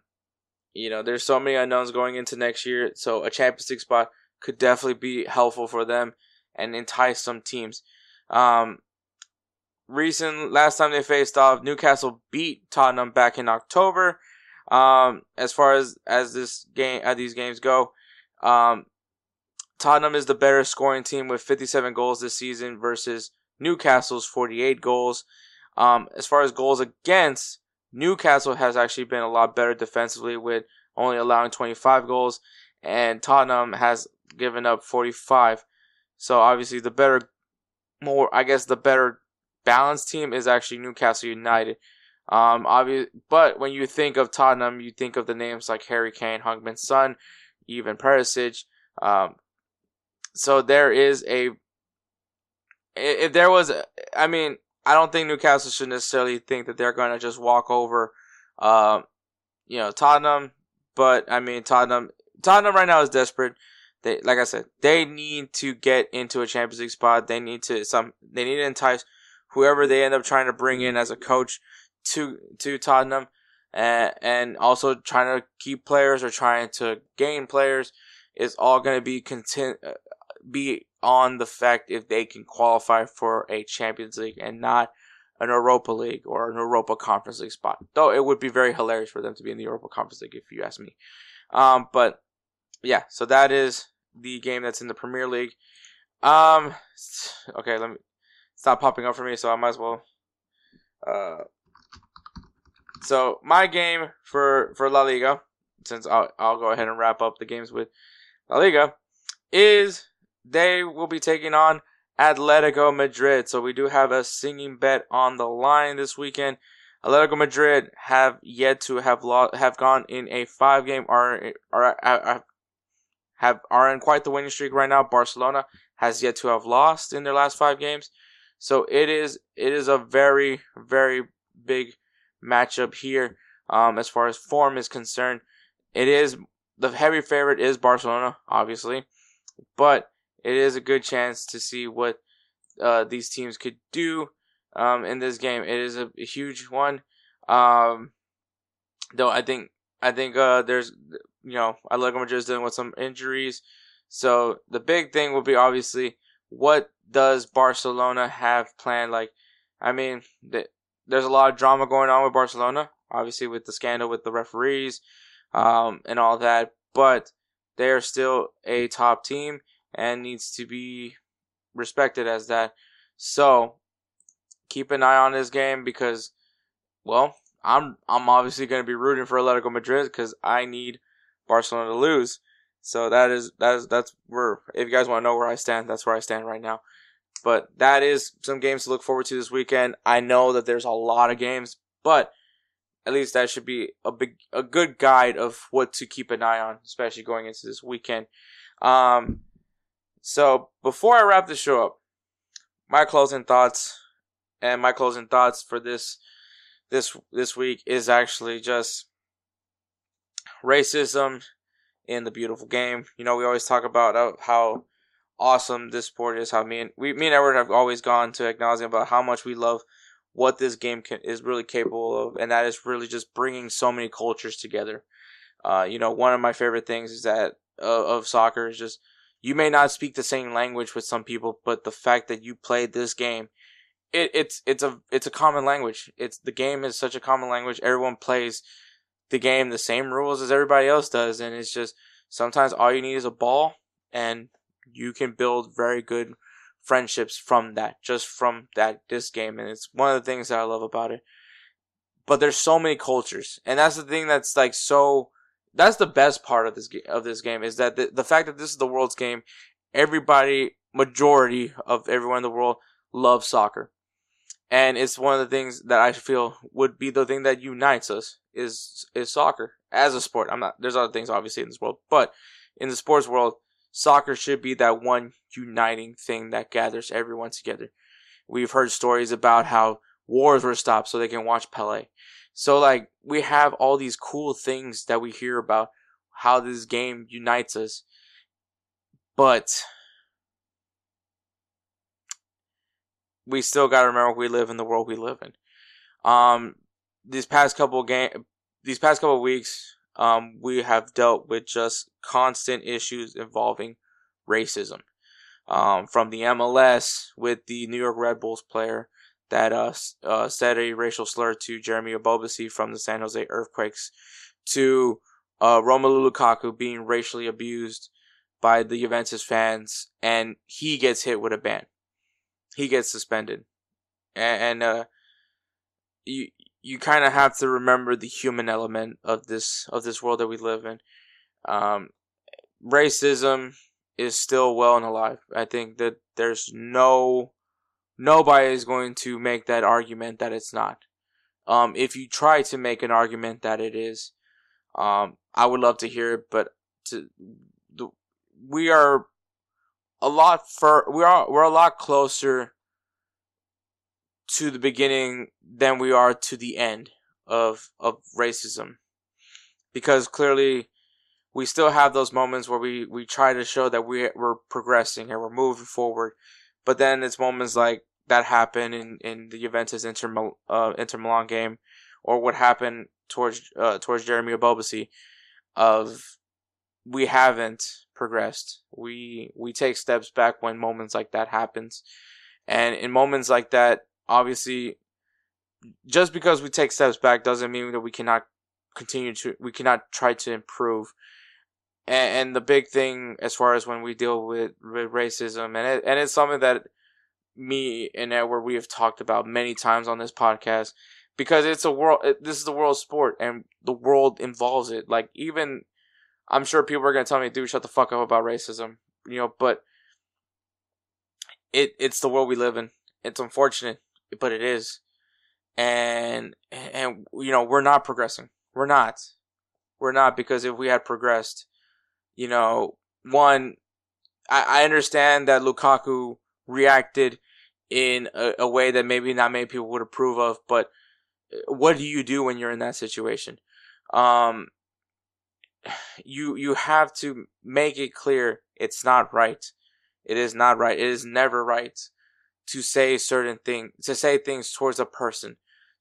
you know, there's so many unknowns going into next year, so a Champions League spot could definitely be helpful for them and entice some teams. Um, recent last time they faced off, Newcastle beat Tottenham back in October. Um, as far as as this game, as these games go, um, Tottenham is the better scoring team with 57 goals this season versus Newcastle's 48 goals. Um, as far as goals against, Newcastle has actually been a lot better defensively with only allowing 25 goals, and Tottenham has given up 45. So obviously the better, more I guess the better balanced team is actually Newcastle United. Um, obvious, but when you think of Tottenham, you think of the names like Harry Kane, Heung-min Son, even Perisic. Um, so there is a, if there was, a, I mean, I don't think Newcastle should necessarily think that they're going to just walk over, uh, you know, Tottenham. But I mean, Tottenham, Tottenham right now is desperate. They, like I said, they need to get into a Champions League spot. They need to some, they need to entice whoever they end up trying to bring in as a coach to to Tottenham, and and also trying to keep players or trying to gain players is all going to be content uh, be on the fact if they can qualify for a Champions League and not an Europa League or an Europa Conference League spot. Though it would be very hilarious for them to be in the Europa Conference League if you ask me. Um, but yeah, so that is the game that's in the Premier League. Um, okay, let me. It's not popping up for me, so I might as well. Uh, so my game for for La Liga, since I'll I'll go ahead and wrap up the games with La Liga, is they will be taking on Atletico Madrid. So we do have a singing bet on the line this weekend. Atletico Madrid have yet to have lost, have gone in a five game are are, are have are in quite the winning streak right now. Barcelona has yet to have lost in their last five games. So it is it is a very very big matchup here um, as far as form is concerned. It is the heavy favorite is Barcelona, obviously, but it is a good chance to see what uh, these teams could do um, in this game. It is a, a huge one, um, though. I think I think uh, there's you know Atletico Madrid is dealing with some injuries, so the big thing will be obviously what does Barcelona have planned? Like, I mean, there's a lot of drama going on with Barcelona, obviously with the scandal with the referees, um, and all that, but they are still a top team and needs to be respected as that. So, keep an eye on this game because, well, I'm I'm obviously going to be rooting for Atletico Madrid because I need Barcelona to lose. So that is that is that's where if you guys want to know where I stand, that's where I stand right now. But that is some games to look forward to this weekend. I know that there's a lot of games, but at least that should be a big a good guide of what to keep an eye on, especially going into this weekend. Um, so before I wrap the show up, my closing thoughts and my closing thoughts for this this this week is actually just racism in the beautiful game. You know, we always talk about uh, how awesome this sport is. How me and we, me and Edward have always gone to acknowledging about how much we love what this game can, is really capable of, and that is really just bringing so many cultures together. Uh, you know, one of my favorite things is that uh, of soccer is just you may not speak the same language with some people, but the fact that you played this game, it, it's it's a it's a common language. It's the game is such a common language. Everyone plays the game the same rules as everybody else does, and it's just sometimes all you need is a ball, and you can build very good friendships from that, just from that this game, and it's one of the things that I love about it. But there's so many cultures, and that's the thing that's like so. That's the best part of this. Of this game is that the, the fact that this is the world's game, everybody, majority of everyone in the world loves soccer, and it's one of the things that I feel would be the thing that unites us is is soccer as a sport. I'm not. There's other things obviously in this world, but in the sports world, soccer should be that one uniting thing that gathers everyone together. We've heard stories about how wars were stopped so they can watch Pele. So like we have all these cool things that we hear about how this game unites us. But we still got to remember we live in the world we live in. Um these past couple game these past couple weeks um, we have dealt with just constant issues involving racism. Um, from the MLS with the New York Red Bulls player that uh, uh, said a racial slur to Jeremy Ebobisse from the San Jose Earthquakes, to uh, Romelu Lukaku being racially abused by the Juventus fans, and he gets hit with a ban. He gets suspended, and, and uh, you you kind of have to remember the human element of this of this world that we live in. Um, racism is still well and alive. I think that there's no nobody is going to make that argument that it's not. Um, if you try to make an argument that it is, um, I would love to hear it, but to, the, we are a lot fur, we are, we're a lot closer to the beginning than we are to the end of, of racism. Because clearly, we still have those moments where we, we try to show that we, we're progressing and we're moving forward. But then it's moments like that happened in, in the Juventus Inter, uh, Inter Milan game, or what happened towards uh, towards Jeremy Ebobisse, of we haven't progressed. We we take steps back when moments like that happens, and in moments like that, obviously, just because we take steps back doesn't mean that we cannot continue to we cannot try to improve. And, the big thing as far as when we deal with, with racism, and it, and it's something that me and Edward we have talked about many times on this podcast because it's a world this is the world sport and the world involves it. Like even i'm sure people are to tell me dude shut the fuck up about racism you know but it it's the world we live in. It's unfortunate but it is. And and you know we're not progressing. We're not. We're not because if we had progressed you know one i, I understand that lukaku reacted in a, a way that maybe not many people would approve of. But uh, what do you do when you're in that situation? Um, [sighs] you you have to make it clear it's not right. It is not right. It is never right to say certain things, to say things towards a person,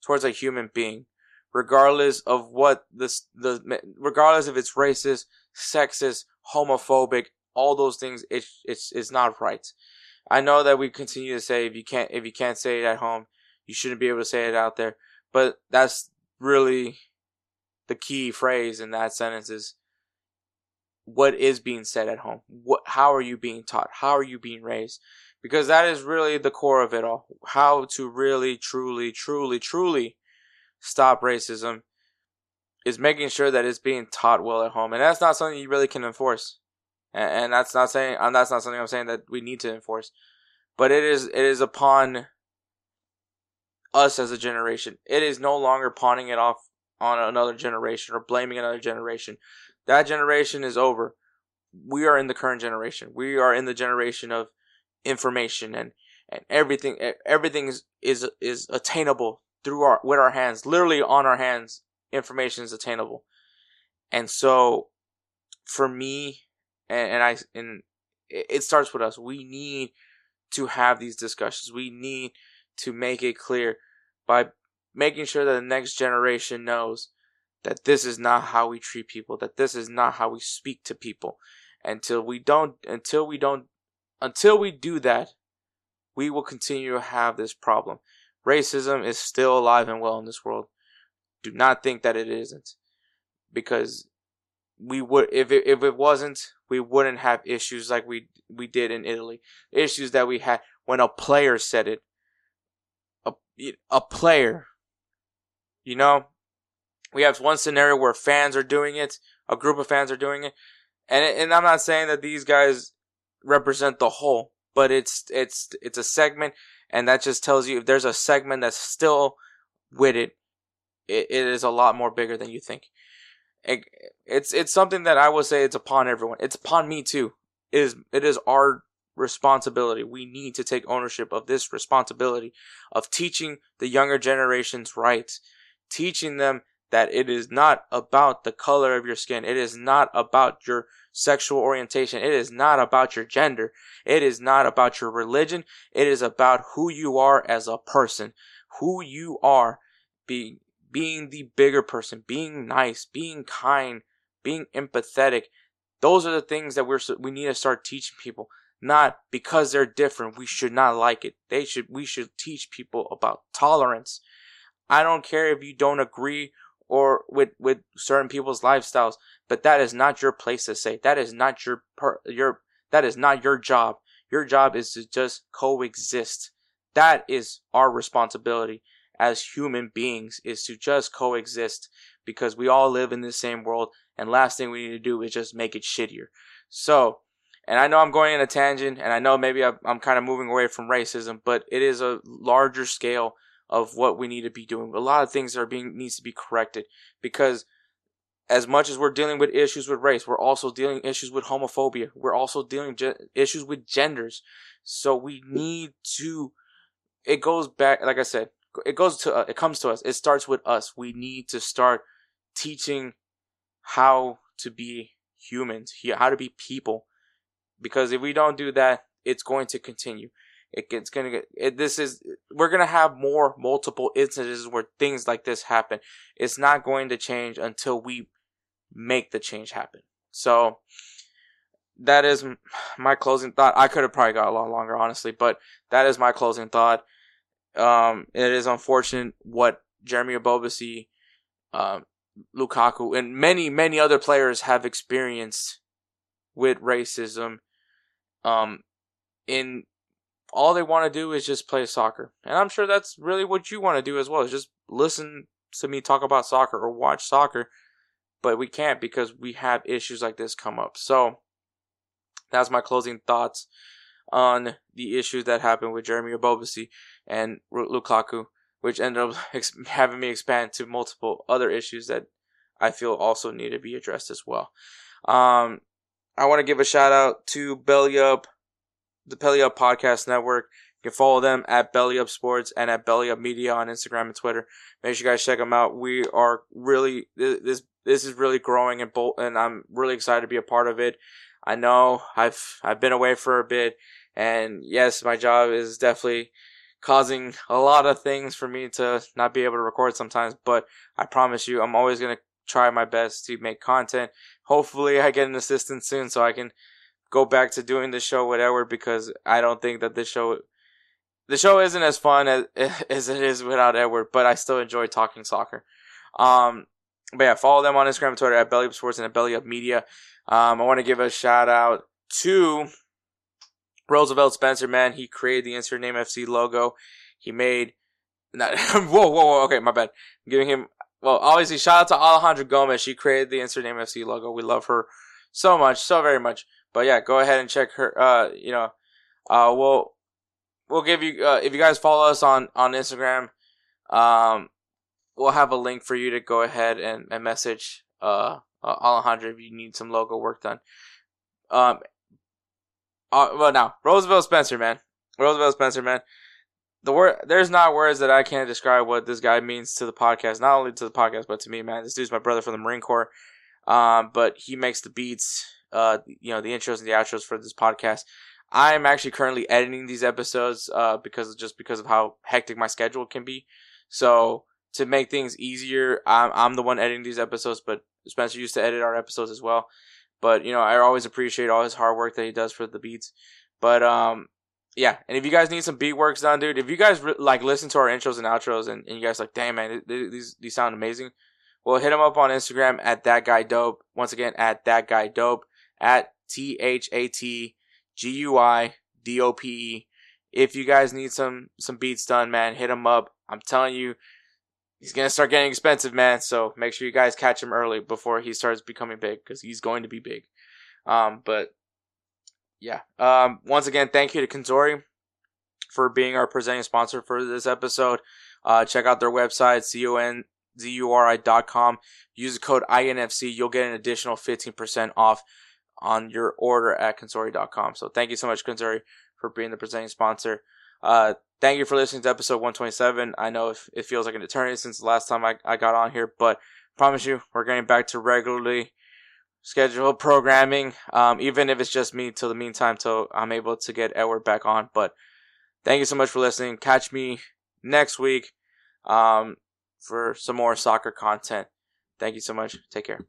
towards a human being, regardless of what this the regardless if it's racist, sexist, homophobic, all those things. It, it's it's not right. I know that we continue to say if you can't if you can't say it at home, you shouldn't be able to say it out there. But that's really the key phrase in that sentence is what is being said at home. What how are you being taught? How are you being raised? Because that is really the core of it all. How to really truly truly truly stop racism is making sure that it's being taught well at home. And that's not something you really can enforce and, and that's not saying and that's not something I'm saying that we need to enforce, but it is it is upon us as a generation. It is no longer pawning it off on another generation or blaming another generation. That generation is over. We are in the current generation. We are in the generation of information and and everything everything is is, is attainable through our with our hands, literally on our hands. Information is attainable, and so for me and, and I and it starts with us. We need to have these discussions. We need to make it clear by making sure that the next generation knows that this is not how we treat people, that this is not how we speak to people. Until we don't, until we don't, until we do that, we will continue to have this problem. Racism is still alive and well in this world. Do not think that it isn't. Because we would, if it, if it wasn't, we wouldn't have issues like we we did in Italy. Issues that we had when a player said it. A a player. You know, we have one scenario where fans are doing it, a group of fans are doing it, and and I'm not saying that these guys represent the whole, but it's it's it's a segment, and that just tells you if there's a segment that's still with it, it, it is a lot more bigger than you think it, it's it's something that I would say it's upon everyone. It's upon me too. It is it is our responsibility. We need to take ownership of this responsibility of teaching the younger generations rights, teaching them that it is not about the color of your skin. It is not about your sexual orientation. It is not about your gender. It is not about your religion. It is about who you are as a person, who you are being being the bigger person, being nice, being kind, being empathetic. Those are the things that we're we need to start teaching people. Not because they're different, we should not like it. They should we should teach people about tolerance. I don't care if you don't agree or with with certain people's lifestyles, but that is not your place to say. That is not your per, your that is not your job. Your job is to just coexist. That is our responsibility as human beings is to just coexist because we all live in the same world and last thing we need to do is just make it shittier. So, and I know I'm going in a tangent and I know maybe I'm kind of moving away from racism, but it is a larger scale of what we need to be doing. A lot of things are being needs to be corrected because as much as we're dealing with issues with race, we're also dealing issues with homophobia. We're also dealing ge- issues with genders. So we need to. It goes back, like I said, it goes to uh, it comes to us. It starts with us. We need to start teaching how to be humans, how to be people, because if we don't do that, it's going to continue. It, it's gonna get. It, this is we're gonna have more multiple instances where things like this happen. It's not going to change until we make the change happen. So that is my closing thought. I could have probably got a lot longer, honestly, but that is my closing thought. Um, it is unfortunate what Jeremy Ebobisse, um, Lukaku, and many, many other players have experienced with racism. Um, in all they want to do is just play soccer. And I'm sure that's really what you want to do as well, is just listen to me talk about soccer or watch soccer but we can't because we have issues like this come up. So that's my closing thoughts on the issues that happened with Jeremy Ebobisse and Lukaku, which ended up [laughs] having me expand to multiple other issues that I feel also need to be addressed as well. Um, I want to give a shout out to Belly Up, the Belly Up Podcast Network. You can follow them at Belly Up Sports and at Belly Up Media on Instagram and Twitter. Make sure you guys check them out. We are really this this is really growing and bolt, and I'm really excited to be a part of it. I know I've I've been away for a bit, and yes, my job is definitely causing a lot of things for me to not be able to record sometimes. But I promise you, I'm always gonna try my best to make content. Hopefully, I get an assistant soon so I can go back to doing the show with Edward because I don't think that this show the show isn't as fun as [laughs] as it is without Edward, but I still enjoy talking soccer. Um, but yeah, follow them on Instagram and Twitter at Belly Up Sports and at Belly Up Media. Um, I want to give a shout out to Roosevelt Spencer, man. He created the Insert Name FC logo. He made not, [laughs] whoa, whoa, whoa, okay, my bad. I'm giving him well, obviously shout out to Alejandra Gomez. She created the Insert Name FC logo. We love her so much, so very much. But yeah, go ahead and check her uh, you know, uh we'll we'll give you uh, if you guys follow us on on Instagram, um we'll have a link for you to go ahead and, and message uh, uh Alejandro if you need some logo work done. Um, uh, well now Roosevelt Spencer, man, Roosevelt Spencer, man. The word there's not words that I can't describe what this guy means to the podcast. Not only to the podcast, but to me, man. This dude's my brother from the Marine Corps. Um, but he makes the beats, uh, you know, the intros and the outros for this podcast. I'm actually currently editing these episodes, uh, because just because of how hectic my schedule can be. So to make things easier, I'm, I'm the one editing these episodes, but Spencer used to edit our episodes as well. But you know, I always appreciate all his hard work that he does for the beats. But um, yeah. And if you guys need some beat works done, dude, if you guys re- like listen to our intros and outros, and, and you guys like, damn man, these these sound amazing. Well, hit him up on Instagram at that guy dope. Once again, at that guy dope at T H A T G U I D O P E. If you guys need some some beats done, man, hit him up. I'm telling you, he's gonna start getting expensive, man. So make sure you guys catch him early before he starts becoming big, because he's going to be big. Um, but yeah. Um, once again, thank you to Conzuri for being our presenting sponsor for this episode. Uh, check out their website, com. Use the code INFC. You'll get an additional 15% off on your order at Conzuri.com. So thank you so much, Conzuri, for being the presenting sponsor. Uh, thank you for listening to episode 127. I know it feels like an eternity since the last time I, I got on here, but promise you, we're getting back to regularly scheduled programming, um, even if it's just me till the meantime, till I'm able to get Edward back on. But thank you so much for listening. Catch me next week um, for some more soccer content. Thank you so much. Take care.